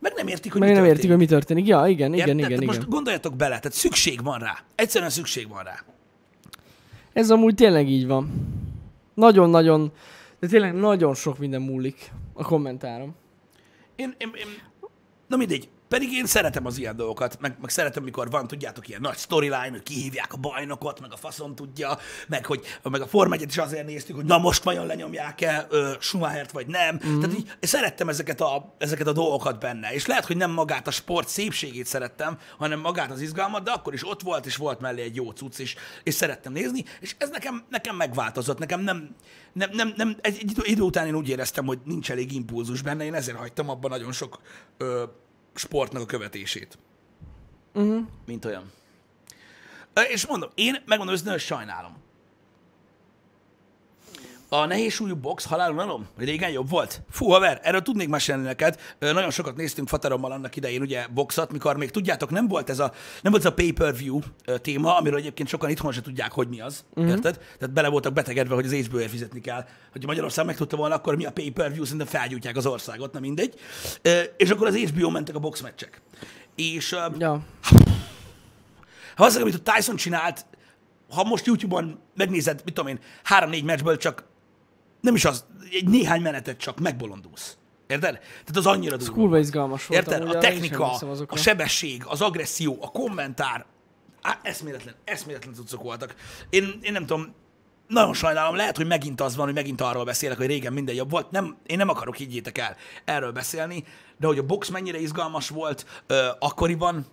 Meg nem értik, hogy Meg mi nem történik. értik, hogy mi történik. Ja, igen, igen, Érted? igen, igen. Most gondoljatok bele, tehát szükség van rá. Egyszerűen szükség van rá. Ez amúgy tényleg így van. Nagyon-nagyon, de tényleg nagyon sok minden múlik a kommentárom. Én, én, én, na mindegy, pedig én szeretem az ilyen dolgokat, meg, meg szeretem, mikor van, tudjátok, ilyen nagy storyline, hogy kihívják a bajnokot, meg a faszon tudja, meg hogy meg a Form 1 is azért néztük, hogy na most vajon lenyomják-e ö, Schumachert, vagy nem. Mm-hmm. Tehát így, szerettem ezeket a, ezeket a dolgokat benne, és lehet, hogy nem magát a sport szépségét szerettem, hanem magát az izgalmat, de akkor is ott volt, és volt mellé egy jó cucc, és, és szerettem nézni, és ez nekem, nekem megváltozott, nekem nem, nem, nem, nem egy, egy idő után én úgy éreztem, hogy nincs elég impulzus benne, én ezért hagytam abban nagyon sok ö, sportnak a követését. Uh-huh. Mint olyan. És mondom, én megmondom hogy sajnálom. A nehéz súlyú box halálunalom? Régen jobb volt? Fú, haver, erről tudnék mesélni neked. Nagyon sokat néztünk Faterommal annak idején, ugye, boxot, mikor még tudjátok, nem volt ez a, nem volt ez a pay-per-view téma, amiről egyébként sokan itthon se tudják, hogy mi az. Uh-huh. Érted? Tehát bele voltak betegedve, hogy az HBO-ért fizetni kell. Hogy Magyarország megtudta volna, akkor mi a pay-per-view, szerintem felgyújtják az országot, na mindegy. És akkor az HBO mentek a boxmeccsek. És ö, Ja. ha az, amit a Tyson csinált, ha most YouTube-on megnézed, mit tudom én, három-négy meccsből csak nem is az, egy néhány menetet csak megbolondulsz. Érted? Tehát az annyira durva. Kurva izgalmas volt. Érted? A technika, a sebesség, az agresszió, a kommentár, á, eszméletlen, eszméletlen cuccok voltak. Én, én nem tudom, nagyon sajnálom, lehet, hogy megint az van, hogy megint arról beszélek, hogy régen minden jobb volt. Nem, én nem akarok, higgyétek el, erről beszélni, de hogy a box mennyire izgalmas volt ö, akkoriban,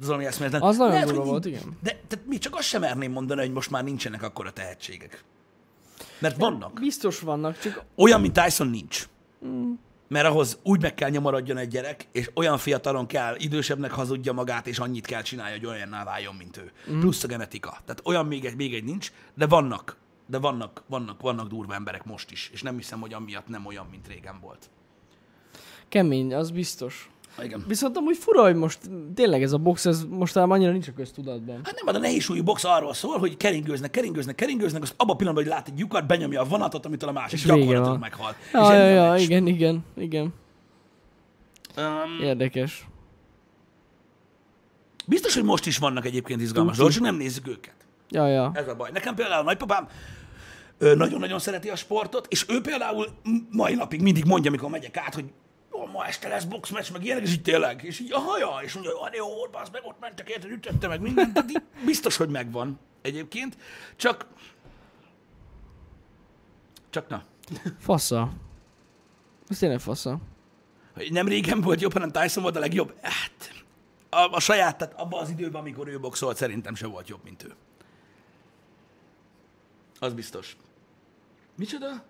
az valami eszméletlen. Az nagyon Lehet, durva volt, igen. De tehát mi csak azt sem merném mondani, hogy most már nincsenek akkora tehetségek. Mert vannak. Biztos vannak, csak Olyan, mint Tyson nincs. Mert ahhoz úgy meg kell nyomorodjon egy gyerek, és olyan fiatalon kell, idősebbnek hazudja magát, és annyit kell csinálja, hogy olyanná váljon, mint ő. Mm. Plusz a genetika. Tehát olyan még egy, még egy nincs, de vannak. De vannak, vannak, vannak durva emberek most is, és nem hiszem, hogy amiatt nem olyan, mint régen volt. kemény, az biztos. Igen. Viszont amúgy fura, hogy most tényleg ez a box, ez mostanában annyira nincs a köztudatban. Hát nem, de a nehéz súlyú box arról szól, hogy keringőznek, keringőznek, keringőznek, azt abban a pillanatban, hogy lát egy lyukat, benyomja a vonatot, amitől a másik És gyakorlatilag van. meghal. Ja, ja, ja, igen, igen, igen. Um, Érdekes. biztos, hogy most is vannak egyébként izgalmas dolgok, csak nem nézzük őket. Ja, ja. Ez a baj. Nekem például a nagypapám nagyon-nagyon szereti a sportot, és ő például mai napig mindig mondja, amikor megyek át, hogy ma este lesz boxmeccs, meg ilyenek, és így tényleg, és így, aha, ja, és mondja, hogy jó, bazd meg, ott mentek, érted, ütötte meg mindent, tehát így biztos, hogy megvan egyébként, csak, csak na, Fasza. Ez tényleg fasza. nem régen volt jobb, hanem Tyson volt a legjobb, hát a, a saját, tehát abban az időben, amikor ő boxolt, szerintem se volt jobb, mint ő. Az biztos. Micsoda?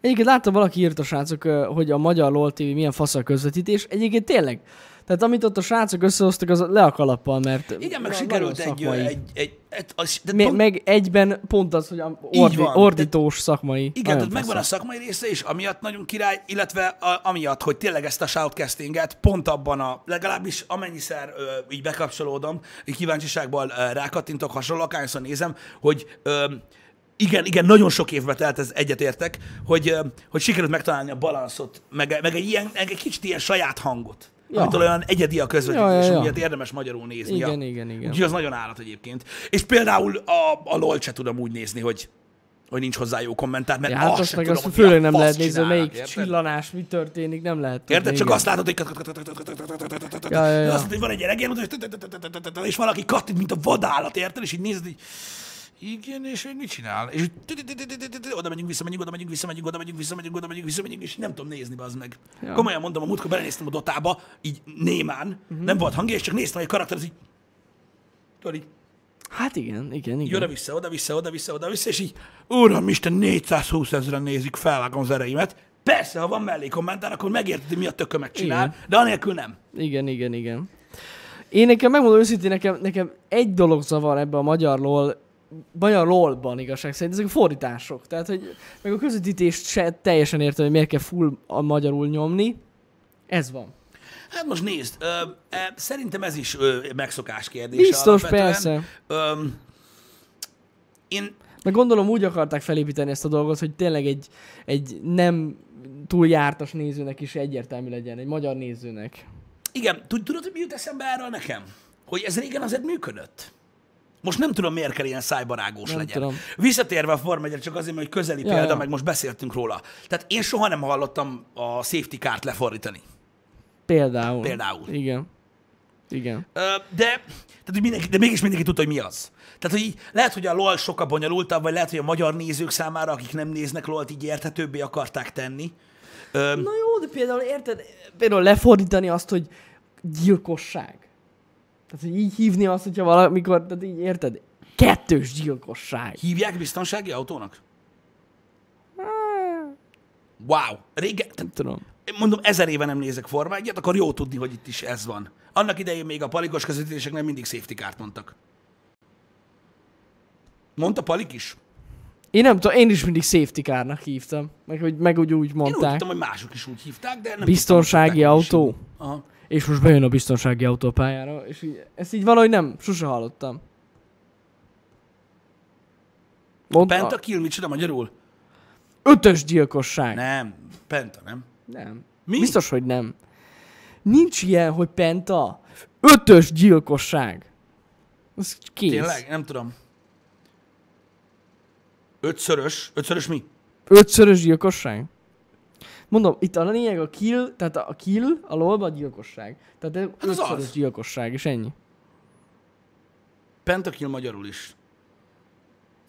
Egyébként láttam valaki írt a srácok, hogy a magyar LOL TV milyen fasz a közvetítés. Egyébként tényleg. Tehát amit ott a srácok összehoztak, az le a kalappal, mert Igen, meg sikerült egy, egy, egy, egy az, de pont, meg egyben pont az, hogy ordi, van. ordítós szakmai. igen, Nagyon tehát megvan a szakmai része is, amiatt nagyon király, illetve a, amiatt, hogy tényleg ezt a shoutcastinget pont abban a, legalábbis amennyiszer ö, így bekapcsolódom, így kíváncsiságból ö, rákattintok hasonlóan, akárszor nézem, hogy ö, igen, igen, nagyon sok évbe telt, ez egyetértek, hogy, hogy sikerült megtalálni a balanszot, meg, meg egy, ilyen, egy kicsit ilyen saját hangot. Ja. Amitől olyan egyedi a közvetítés, Ja, ja, ja. érdemes magyarul nézni. Igen, igen, igen. Úgyhogy az nagyon állat egyébként. És például a, a LOL se tudom úgy nézni, hogy, hogy nincs hozzá jó kommentár, mert Ja, hát azt azt meg tudom, azt főleg nem lehet nézni, melyik érted? csillanás, mi történik, nem lehet tudni. Érted? Csak azt látod, hogy Ja, ja, ja. azt hogy van egy gyerek, és valaki kattint, mint a vadállat, érted? És így nézed, hogy igen, és hogy mit csinál? És oda megyünk, visszamegyünk, oda megyünk, visszamegyünk, oda megyünk, visszamegyünk, oda megyünk, visszamegyünk, és nem tudom nézni, az meg. Ja. Komolyan mondom, a múltkor belenéztem a dotába, így némán, nem volt hangja, és csak néztem, hogy a karakter az így, tudod, így Hát igen, igen, igen. oda-vissza, oda-vissza, oda-vissza, oda-vissza, és így, uram, Isten, 420 ezeren nézik, felvágom az ereimet. Persze, ha van mellé kommentár, akkor megérted, mi a tökömet csinál, Igen. de anélkül nem. Igen, igen, igen. Én nekem megmondom őszintén, nekem, nekem egy dolog zavar ebbe a magyar LOL, magyar LOL-ban igazság szerint, ezek a fordítások. Tehát, hogy meg a közvetítést se teljesen értem, hogy miért kell full a magyarul nyomni. Ez van. Hát most nézd, ö, ö, szerintem ez is ö, megszokás kérdése Biztos, alapvetően. persze. Ö, én, Meg gondolom úgy akarták felépíteni ezt a dolgot, hogy tényleg egy, egy nem túl jártas nézőnek is egyértelmű legyen, egy magyar nézőnek. igen, tud- tudod, hogy mi jut eszembe erről nekem? Hogy ez régen azért működött. Most nem tudom, miért kell ilyen szájbarágós Nem legyen. tudom. Visszatérve a Form 1 csak azért, mert hogy közeli Ja, példa, ja. meg most beszéltünk róla. Tehát én soha nem hallottam a safety kárt lefordítani. Például. Például. Igen. Igen. Ö, de, tehát, hogy mindenki, de mégis mindenki tudta, hogy mi az. Tehát, hogy így, lehet, hogy a LOL sokkal bonyolultabb, vagy lehet, hogy a magyar nézők számára, akik nem néznek LOL-t, így érthetőbbé akarták tenni. Ö, Na jó, de például érted, például lefordítani azt, hogy gyilkosság. Tehát, hogy így hívni azt, hogyha valamikor, tehát így érted, kettős gyilkosság. hívják biztonsági autónak? Wow. Régen, Nem tudom. mondom, ezer éve nem nézek Forma 1 akkor jó tudni, hogy itt is ez van. Annak idején még a palikos közvetítések nem mindig safety kárt mondtak. Mondta Palik is. Én nem tudom, én is mindig safety car-nak hívtam. Meg, meg úgy, úgy Én úgy mondták. tudtam, hogy mások is úgy hívták, de nem Biztonsági hogy autó. Aha. És most bejön a biztonsági autó a pályára, és így, ezt így valahogy nem, sose hallottam. Mond, Pentakill, micsoda magyarul? ötös gyilkosság. Nem, Penta, nem? Nem. Mi? Biztos, hogy nem. Nincs ilyen, hogy penta. Ötös gyilkosság. Ez kész. Tényleg? Nem tudom. Ötszörös. Ötszörös mi? Ötszörös gyilkosság? Mondom, itt a lényeg a kill, tehát a kill, a lol a gyilkosság. Tehát ez az ötszörös az. gyilkosság, és ennyi. Pentakill magyarul is.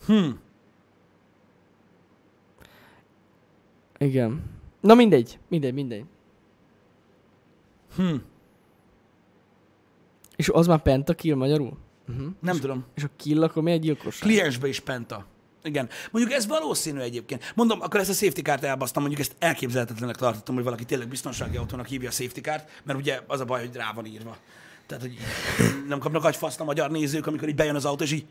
Hm. Igen. Na mindegy, mindegy, mindegy. Hm. És az már pentakill magyarul? Uh-huh. Nem tudom. És a kill akkor mi egy gyilkosság? Kliensbe is Penta. Igen. Mondjuk ez valószínű egyébként. Mondom, akkor ezt a safety kárt elbasztam, mondjuk ezt elképzelhetetlenek tartottam, hogy valaki tényleg biztonsági autónak hívja a safety kárt, mert ugye az a baj, hogy rá van írva. Tehát, hogy nem kapnak agyfaszt a magyar nézők, amikor így bejön az autó, és így...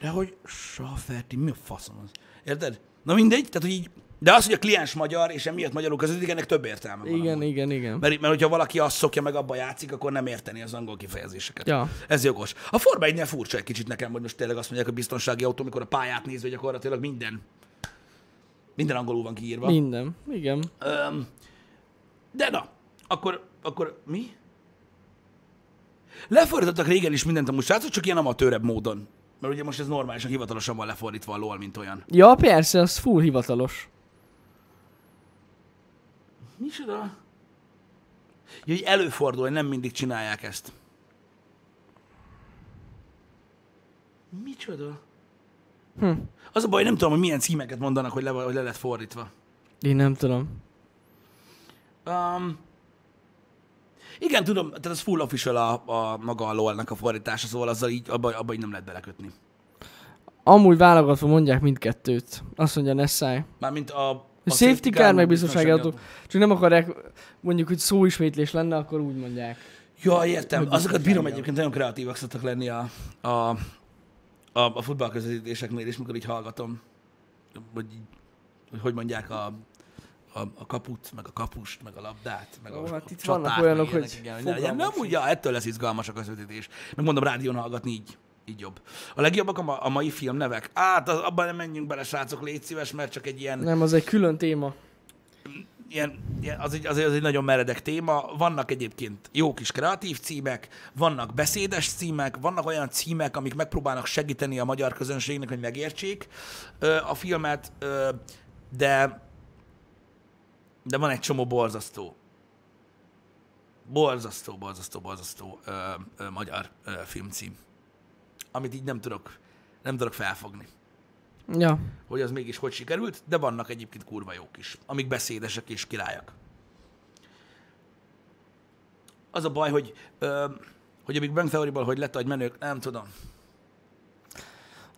De hogy Saferti, mi a faszom az? Érted? Na mindegy, tehát, hogy így... De az, hogy a kliens magyar, és emiatt magyarul közödik, ennek több értelme van. Igen, amúgy. igen, igen. Mert, mert hogyha valaki azt szokja meg abba játszik, akkor nem érteni az angol kifejezéseket. Ja. Ez jogos. A Forma 1 furcsa egy kicsit nekem, hogy most tényleg azt mondják, hogy biztonsági autó, amikor a pályát nézve gyakorlatilag minden, minden angolul van kiírva. Minden. Igen. Öm, de na, akkor, akkor mi? Lefordítottak régen is mindent amúgy srácok, csak ilyen amatőrebb módon. Mert ugye most ez normálisan, hivatalosan van lefordítva a LOL, mint olyan. Ja, persze, az full hivatalos. Micsoda? Ja, hogy előfordul, hogy nem mindig csinálják ezt. Micsoda? Hm. Az a baj, nem tudom, hogy milyen címeket mondanak, hogy le, hogy le lett fordítva. Én nem tudom. Um, igen, tudom, tehát az full official a, a maga a LOL-nak a fordítása, szóval azzal így, abba, abba így nem lehet belekötni. Amúgy válogatva mondják mindkettőt. Azt mondja Nessai. Mármint a, a safety car, meg biztonsági autó. Csak nem akarják, mondjuk, hogy szóismétlés lenne, akkor úgy mondják. Ja, értem. Azokat bírom egyébként, nagyon kreatívak szoktak lenni a, a, a, a futballközvetítéseknél is, mikor így hallgatom, hogy, hogy hogy mondják a, a, a kaput, meg a kapust, meg a labdát, meg Ó, a hát itt csatát, vannak olyanok, ilyenek, hogy igen. Nem, fogalmam úgy, ja, ettől lesz izgalmas a közvetítés. Meg mondom, rádión hallgatni így, így jobb. A legjobbak a, ma, a mai filmnevek. Át, az, abban nem menjünk bele, srácok, légy szíves, mert csak egy ilyen Nem, az egy külön téma. ilyen, ilyen az, egy, az, egy, az egy nagyon meredek téma. Vannak egyébként jó kis kreatív címek, vannak beszédes címek, vannak olyan címek, amik megpróbálnak segíteni a magyar közönségnek, hogy megértsék ö, a filmet, ö, de de van egy csomó borzasztó, borzasztó, borzasztó, borzasztó ö, ö, magyar ö, filmcím, amit így nem tudok, nem tudok felfogni Ja. hogy az mégis hogy sikerült, de vannak egyébként kurva jók is, amik beszédesek és királyak. Az a baj, hogy, ö, hogy a Big Bang Theory-ból hogy lett, hogy menők, nem tudom.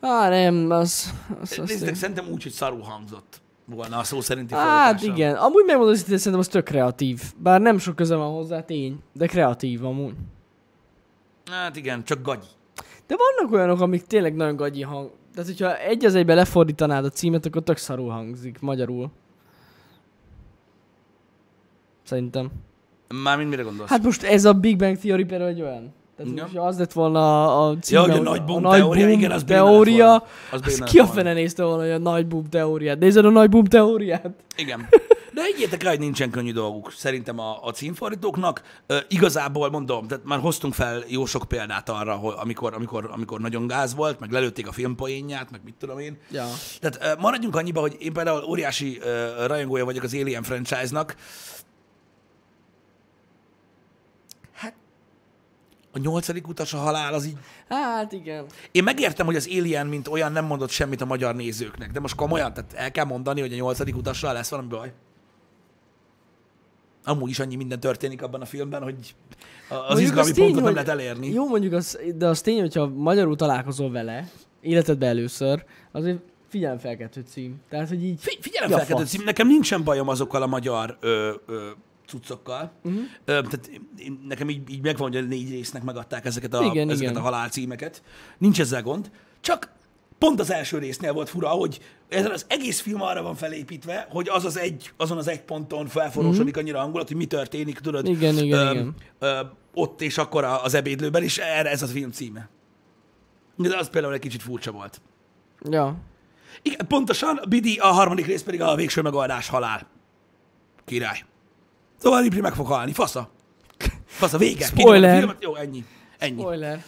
Á, nem, az... az, az Nézzétek, szerintem úgy, hogy szarul hangzott volna a szó szerinti Hát igen, amúgy megmondom, hogy szerintem az tök kreatív. Bár nem sok köze van hozzá, tény, de kreatív amúgy. Hát igen, csak gagyi. De vannak olyanok, amik tényleg nagyon gagyi hang. Tehát, hogyha egy az egybe lefordítanád a címet, akkor tök szarul hangzik magyarul. Szerintem. Mármint mire gondolsz? Hát most ez a Big Bang Theory például egy olyan. Tehát, Igen. hogyha az lett volna a, címe, hogy a nagy boom a nagy teória, boom igen, az teória. Az az ki a fene nézte volna, hogy a nagy boom teóriát. Nézed a nagy boom teóriát? Igen. De egyétek rá, hogy nincsen könnyű dolguk szerintem a, a címfordítóknak. Ö, igazából mondom, tehát már hoztunk fel jó sok példát arra, hogy amikor, amikor, amikor nagyon gáz volt, meg lelőtték a filmpoénját, meg mit tudom én. Ja. Tehát ö, maradjunk annyiba, hogy én például óriási ö, rajongója vagyok az Alien franchise-nak. Hát a nyolcadik utas a halál az így Hát igen. én megértem, hogy az Alien, mint olyan nem mondott semmit a magyar nézőknek, de most komolyan, tehát el kell mondani, hogy a nyolcadik utassal lesz valami baj. Amúgy is annyi minden történik abban a filmben, hogy az Mondjuk izgalmi az tény, pontot nem hogy- lehet elérni. Jó, mondjuk az, de az tény, hogyha magyarul találkozol vele, életedben először, azért figyelemfelkeltő cím. Tehát, hogy így... Fi- Figyelemfelkeltő cím, nekem nincsen bajom azokkal a magyar ö, ö, cuccokkal. Uh-huh. Ö, tehát én, nekem így, így megvan, hogy a négy résznek megadták ezeket a, Igen, ezeket igen. a halálcímeket. Nincs ezzel gond. Csak pont az első résznél volt fura, hogy ez az egész film arra van felépítve, hogy az az egy, azon az egy ponton felforrósodik annyira a hangulat, hogy mi történik, tudod? Igen, igen, ö, igen. Ö, ott és akkor az ebédlőben, és erre ez a film címe. De az például egy kicsit furcsa volt. Ja. Igen, pontosan, Bidi, a harmadik rész pedig a végső megoldás halál. Király. Szóval Lipri meg fog halni, fasza. Fasza, vége. Spoiler. Jó, ennyi. Ennyi. Spoiler.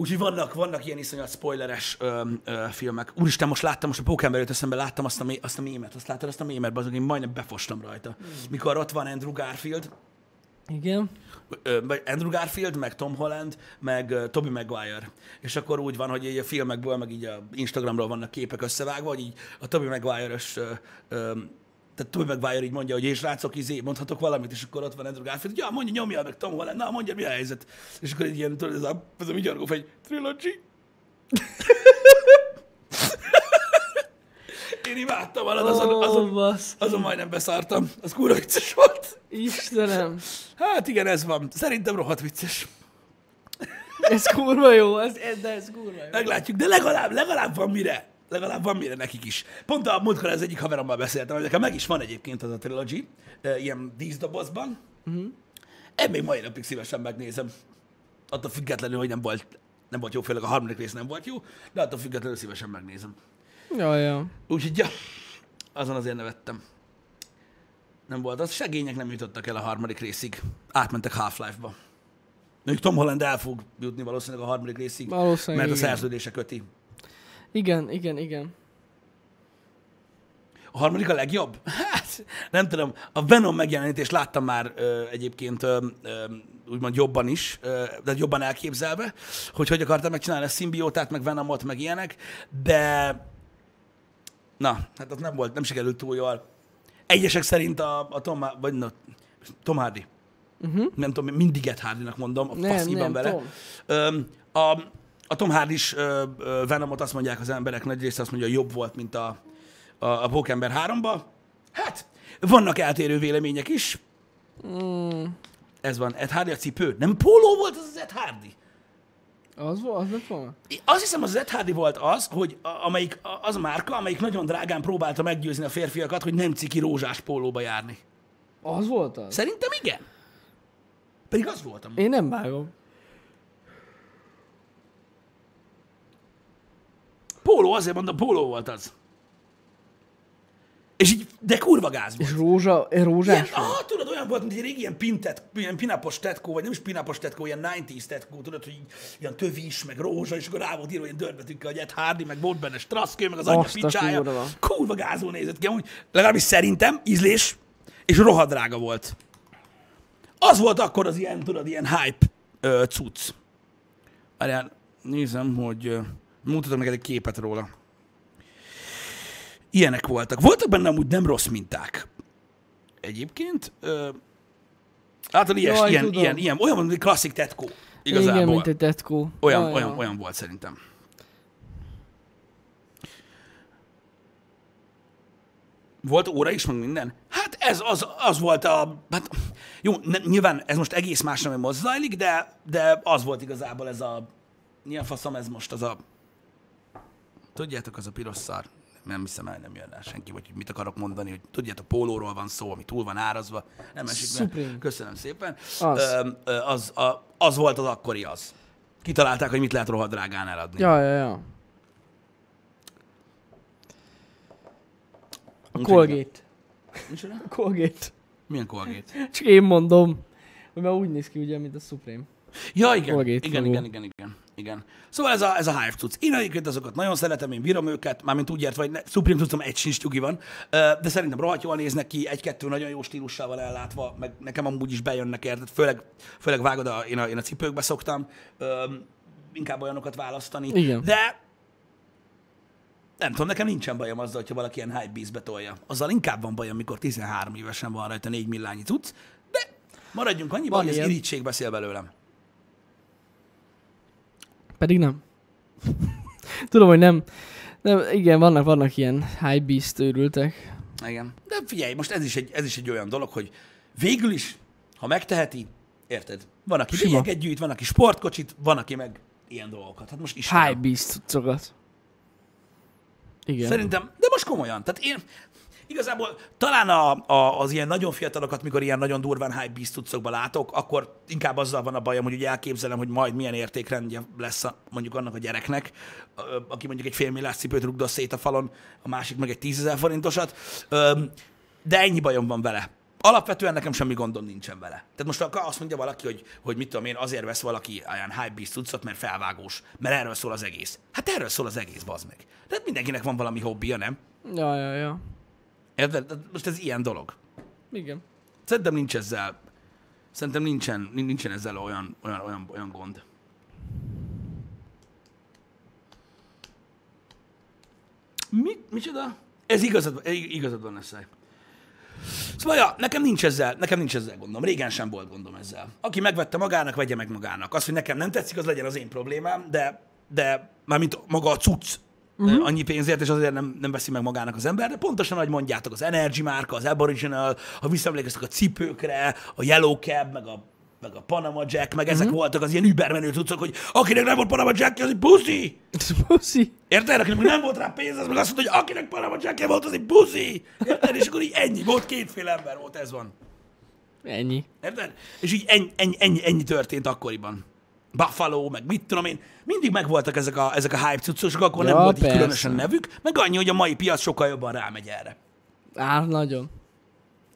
Úgyhogy vannak, vannak ilyen iszonyat spoileres ö, ö, filmek. Úristen, most láttam, most a Pókember jött eszembe, láttam azt a, mé- azt a mémet, azt láttad azt a mémet, azok én majdnem befostam rajta. Mikor ott van Andrew Garfield, Igen. Andrew Garfield, meg Tom Holland, meg uh, Tobey Maguire. És akkor úgy van, hogy így a filmekből, meg így a Instagramról vannak képek összevágva, hogy így a Tobey Maguire-ös, ö, ö, tehát Tobey Maguire így mondja, hogy és rácok, izé, mondhatok valamit, és akkor ott van Andrew Garfield, hogy ja, mondja, nyomja meg Tom Holland, na, mondja, mi a helyzet. És akkor egy ilyen, tudod, ez a, ez a vigyargó fegy, trilogy. Én imádtam valad, azon, azon, bassz. azon majdnem beszartam. Az kurva vicces volt. Istenem. Hát igen, ez van. Szerintem rohadt vicces. Ez kurva jó, ez, ez, de ez kurva jó. Meglátjuk, de legalább, legalább van mire. Legalább van mire nekik is. Pont a múltkor az egyik haverommal beszéltem, hogy nekem meg is van egyébként az a trilogy, eh, ilyen díszdobozban. Uh-huh. Én még mai napig szívesen megnézem. Attól függetlenül, hogy nem volt, nem volt jó, főleg a harmadik rész nem volt jó, de attól függetlenül szívesen megnézem. Ja, ja. Úgyhogy, ja, azon azért nevettem. Nem volt az. Segények nem jutottak el a harmadik részig. Átmentek Half-Life-ba. Mondjuk Tom Holland el fog jutni valószínűleg a harmadik részig, Valószínűleg mert a igen. szerződése köti. Igen, igen, igen. A harmadik a legjobb? Hát, nem tudom. A Venom megjelenítést láttam már ö, egyébként ö, ö, úgymond jobban is, ö, de jobban elképzelve, hogy hogy akartam megcsinálni a szimbiótát, meg Venomot, meg ilyenek, de na, hát az nem volt, nem sikerült túl jól. Egyesek szerint a, a Tom, vagy no, Tom Hardy. Uh-huh. Nem tudom, mindig Ed Hardynak mondom, a Nem, vele. Tom. Öm, a, a Tom Hardy is ö, ö, Venomot azt mondják az emberek, nagy része azt mondja, jobb volt, mint a, a, a Pókember 3-ba. Hát, vannak eltérő vélemények is. Mm, Ez van, Ed Hardy a cipő. Nem póló volt az az Ed Hardy? az volt, az lett volna? Azt hiszem, az Ed Hardy volt az, hogy a, amelyik, az a márka, amelyik nagyon drágán próbálta meggyőzni a férfiakat, hogy nem ciki rózsás pólóba járni. Az volt az? Szerintem igen. Pedig az voltam. Én nem vágom. Póló, azért mondom, póló volt az. És így, de kurva gáz volt. És rózsa, eh, rózsás Ilyen, ah, tudod, olyan volt, mint egy régi ilyen, pintet, ilyen pinapos tetkó, vagy nem is pinapos tetkó, ilyen 90s tetkó, tudod, hogy így, ilyen tövis, meg rózsa, és akkor rá volt írva ilyen dörbetűkkel, hogy Ed Hardy, meg volt benne straszkő, meg az anyja picsája. kurva. Kurva gázul nézett ki, amúgy legalábbis szerintem ízlés, és rohadrága volt. Az volt akkor az ilyen, tudod, ilyen hype ö, cucc. Várjál, nézem, hogy ö, mutatok neked egy képet róla. Ilyenek voltak. Voltak benne amúgy nem rossz minták. Egyébként, ö, által ilyes, Jaj, ilyen, tudom. ilyen, ilyen, olyan, mint egy klasszik tetkó. Igazából. Igen, mint egy tetkó. Olyan, Ja, olyan, olyan volt szerintem. Volt óra is, meg minden? Hát ez az, az volt a... Hát, jó, ne, nyilván ez most egész más nem zajlik, de, de az volt igazából ez a... Milyen faszom ez most az a... Tudjátok, az a piros szar. Nem hiszem el, nem jön rá senki, vagy hogy mit akarok mondani, hogy tudjátok, pólóról van szó, ami túl van árazva. Nem esik. Supreme. Köszönöm szépen. Az. Ö, az, a, az volt az akkori az. Kitalálták, hogy mit lehet rohadt drágán eladni. Ja, ja, ja. A Colgate. Micsoda? A Colgate. Milyen Colgate? Csak én mondom. Már úgy néz ki, ugye, mint a Supreme. Ja, igen. Colgate igen, fogó. igen, igen, igen, igen. Szóval ez a, ez a Hive cucc. Én egyébként azokat nagyon szeretem, én bírom őket, mármint úgy értve, hogy ne, Supreme cuccom egy sincs nyugi van, de szerintem rohadt jól néznek ki, egy-kettő nagyon jó stílussal van ellátva, meg nekem amúgy is bejönnek érted, főleg, főleg vágod, a, én, a, én a cipőkbe szoktam inkább olyanokat választani. Igen. De nem tudom, nekem nincsen bajom azzal, hogyha valaki ilyen hype beast betolja. Azzal inkább van bajom, amikor 13 évesen van rajta 4 millányi cucc, de maradjunk annyiban, hogy az ilyen. irítség beszél belőlem. Pedig nem. Tudom, hogy nem. De igen, vannak, vannak ilyen high beast őrültek. Igen. De figyelj, most ez is egy, ez is egy olyan dolog, hogy végül is, ha megteheti, érted? Van, aki Sima. lényeget gyűjt, van, aki sportkocsit, van, aki meg ilyen dolgokat. Hát most is. High beast cuccokat. Igen. Szerintem, de most komolyan. Tehát én igazából talán a, a, az ilyen nagyon fiatalokat, mikor ilyen nagyon durván hype beast látok, akkor inkább azzal van a bajom, hogy ugye elképzelem, hogy majd milyen értékrendje lesz a, mondjuk annak a gyereknek, aki mondjuk egy fél milliárd cipőt rugdosz szét a falon, a másik meg egy tízezer forintosat. De ennyi bajom van vele. Alapvetően nekem semmi gondom nincsen vele. Tehát most akkor azt mondja valaki, hogy, hogy mit tudom én, azért vesz valaki ilyen hype beast cuccot, mert felvágós, mert erről szól az egész. Hát erről szól az egész, bazd meg. Tehát mindenkinek van valami hobbija, nem? Ja, ja, ja. Érted? Most ez ilyen dolog. Igen. Szerintem nincs ezzel, szerintem nincsen, nincsen ezzel olyan, olyan, olyan, olyan gond. Mi, micsoda? Ez igazad, igazad van, Eszai. Szóval, ja, nekem nincs ezzel, nekem nincs ezzel gondom. Régen sem volt gondom ezzel. Aki megvette magának, vegye meg magának. Az, hogy nekem nem tetszik, az legyen az én problémám, de, de mármint maga a cucc, uh-huh. annyi pénzért, és azért nem, nem veszi meg magának az ember, de pontosan, ahogy mondjátok, az Energy márka, az Aboriginal, ha visszaemlékeztek a cipőkre, a Yellow Cab, meg a, meg a Panama Jack, meg ezek voltak az ilyen übermenő cuccok, hogy akinek nem volt Panama Jack, az egy puszi! Puszi. Érted? Akinek nem volt rá pénz, az meg azt mondta, hogy akinek Panama Jack volt, az egy puszi! Érted? És akkor így ennyi volt, kétféle ember volt, ez van. Ennyi. Érted? És így ennyi, ennyi, ennyi, ennyi történt akkoriban. Buffalo, meg mit tudom én, mindig megvoltak ezek a, ezek a hype cuccosok, akkor Ja, nem volt így különösen nevük, meg annyi, hogy a mai piac sokkal jobban rámegy erre. Á, nagyon.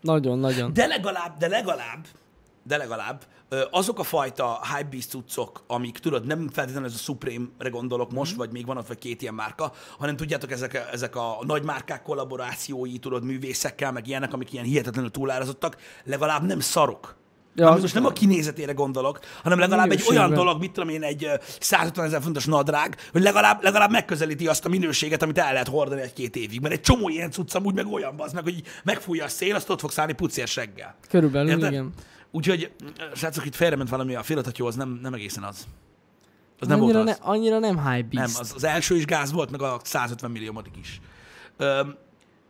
Nagyon, nagyon. De legalább, de legalább, de legalább azok a fajta hypebeast cuccok, amik tudod, nem feltétlenül ez a Supreme-re gondolok Mhm. most, vagy még van ott vagy két ilyen márka, hanem tudjátok, ezek, a- ezek a nagy márkák kollaborációi, tudod, művészekkel, meg ilyenek, amik ilyen hihetetlenül túlárazottak, legalább nem szarok. Ja, most nem a kinézetére gondolok, hanem legalább egy olyan dolog, mit tudom én, egy ö, 150 ezer fontos nadrág, hogy legalább, legalább megközelíti azt a minőséget, amit el lehet hordani egy-két évig. Mert egy csomó ilyen cucc amúgy meg olyan az meg, hogy megfújja a szél, azt ott fogsz állni pucér reggel. Körülbelül, Érted? igen. Úgyhogy, srácok, itt félrement valami, a félretatyó az nem, nem egészen az. Az nem annyira, volt az. ne, annyira nem high Nem, beast. az, az első is gáz volt, meg a 150 milliómodik is. Öm,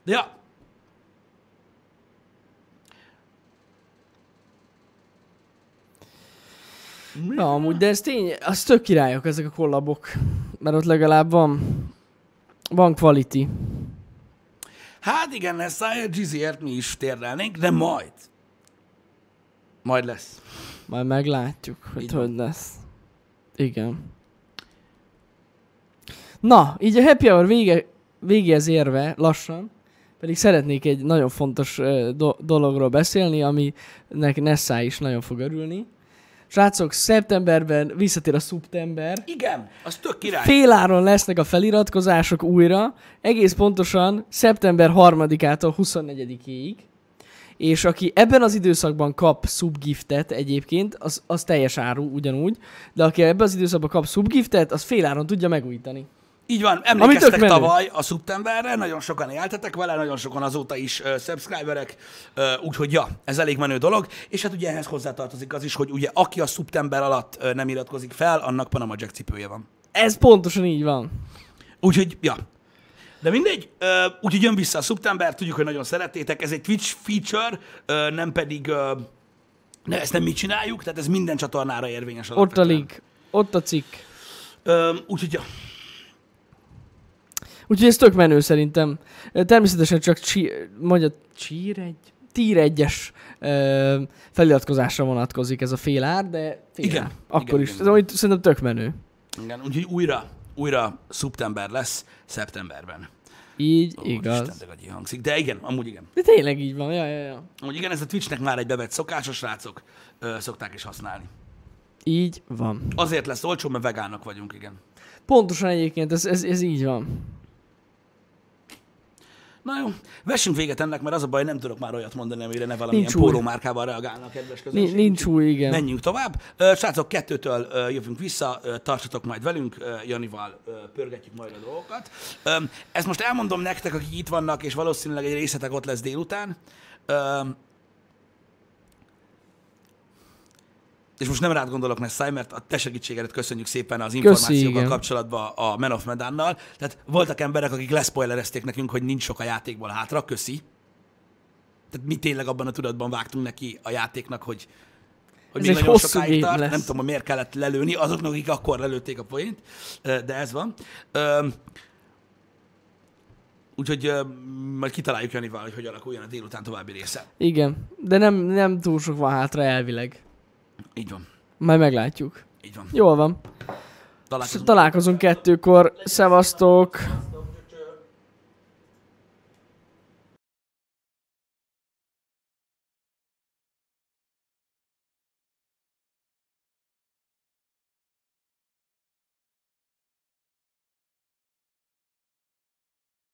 de ja, Ja, amúgy, de ez tény, az tök királyok ezek a kollabok. Mert ott legalább van, van quality. hát igen, ezt a Gizzyért mi is térdelnénk, de majd. Majd lesz. Majd meglátjuk, hogy van. hogy lesz. Igen. Na, így a happy hour vége, végéhez érve lassan, pedig szeretnék egy nagyon fontos do- dologról beszélni, aminek Nessa is nagyon fog örülni. Srácok, szeptemberben visszatér a szeptember. Igen, az tök király. Féláron lesznek a feliratkozások újra, egész pontosan szeptember 3-ától 24-ig. És aki ebben az időszakban kap subgiftet egyébként, az, az teljes áru ugyanúgy, de aki ebben az időszakban kap subgiftet, az féláron tudja megújítani. Így van, emlékeztek tavaly a szeptemberre, nagyon sokan éltetek vele, nagyon sokan azóta is uh, subscriberek, uh, úgyhogy ja, ez elég menő dolog, és hát ugye ehhez hozzátartozik az is, hogy ugye aki a szeptember alatt uh, nem iratkozik fel, annak Panama Jack cipője van. Ez pontosan így van. Úgyhogy, ja. De mindegy, uh, úgyhogy jön vissza a szeptember, tudjuk, hogy nagyon szerettétek, ez egy Twitch feature, uh, nem pedig, uh, ne, ezt nem mi csináljuk, tehát ez minden csatornára érvényes. Ott a link, ott a cikk. Uh, úgyhogy, ja. Úgyhogy ez tök menő szerintem. Természetesen csak csí, mondja, csír egy, tír egyes ö, feliratkozásra vonatkozik ez a fél ár, de fél Igen, ár. Akkor igen, is. igen. Ez amúgy szerintem tök menő. Igen, úgyhogy újra, újra szeptember lesz, szeptemberben. Így, Ó, igaz. Isten, de hangzik. De igen, amúgy igen. De tényleg így van, ja, ja, ja. Amúgy igen, ez a Twitchnek már egy bevett szokásos srácok, ö, szokták is használni. Így van. Azért lesz olcsó, mert vegánok vagyunk, igen. Pontosan egyébként, ez, ez, ez így van. Na jó, vessünk véget ennek, mert az a baj, nem tudok már olyat mondani, amire ne valamilyen Nincs pólómárkával reagálnak, kedves közönség. Nincs, új, igen. Menjünk tovább. Srácok, kettőtől jövünk vissza, tartsatok majd velünk, Janival pörgetjük majd a dolgokat. Ezt most elmondom nektek, akik itt vannak, és valószínűleg egy részletek ott lesz délután. Ö, És most nem rád gondolok, Nessai, mert a te segítségedet köszönjük szépen az információkkal igen. kapcsolatban a Man of Medannal. Tehát voltak emberek, akik leszpoilerezték nekünk, hogy nincs sok a játékból hátra. Köszi. Tehát mi tényleg abban a tudatban vágtunk neki a játéknak, hogy, hogy Ez még nagyon sokáig tart. lesz. Nem tudom, hogy miért kellett lelőni azoknak, akik akkor lelőtték a poént, de ez van. Úgyhogy ö, majd kitaláljuk Janival, hogy hogy alakuljon a délután további része. Igen, de nem, nem túl sok van hátra elvileg. Így van. Majd meglátjuk. Így van. Jól van. Találkozunk. Találkozunk kettőkor. Szevasztok!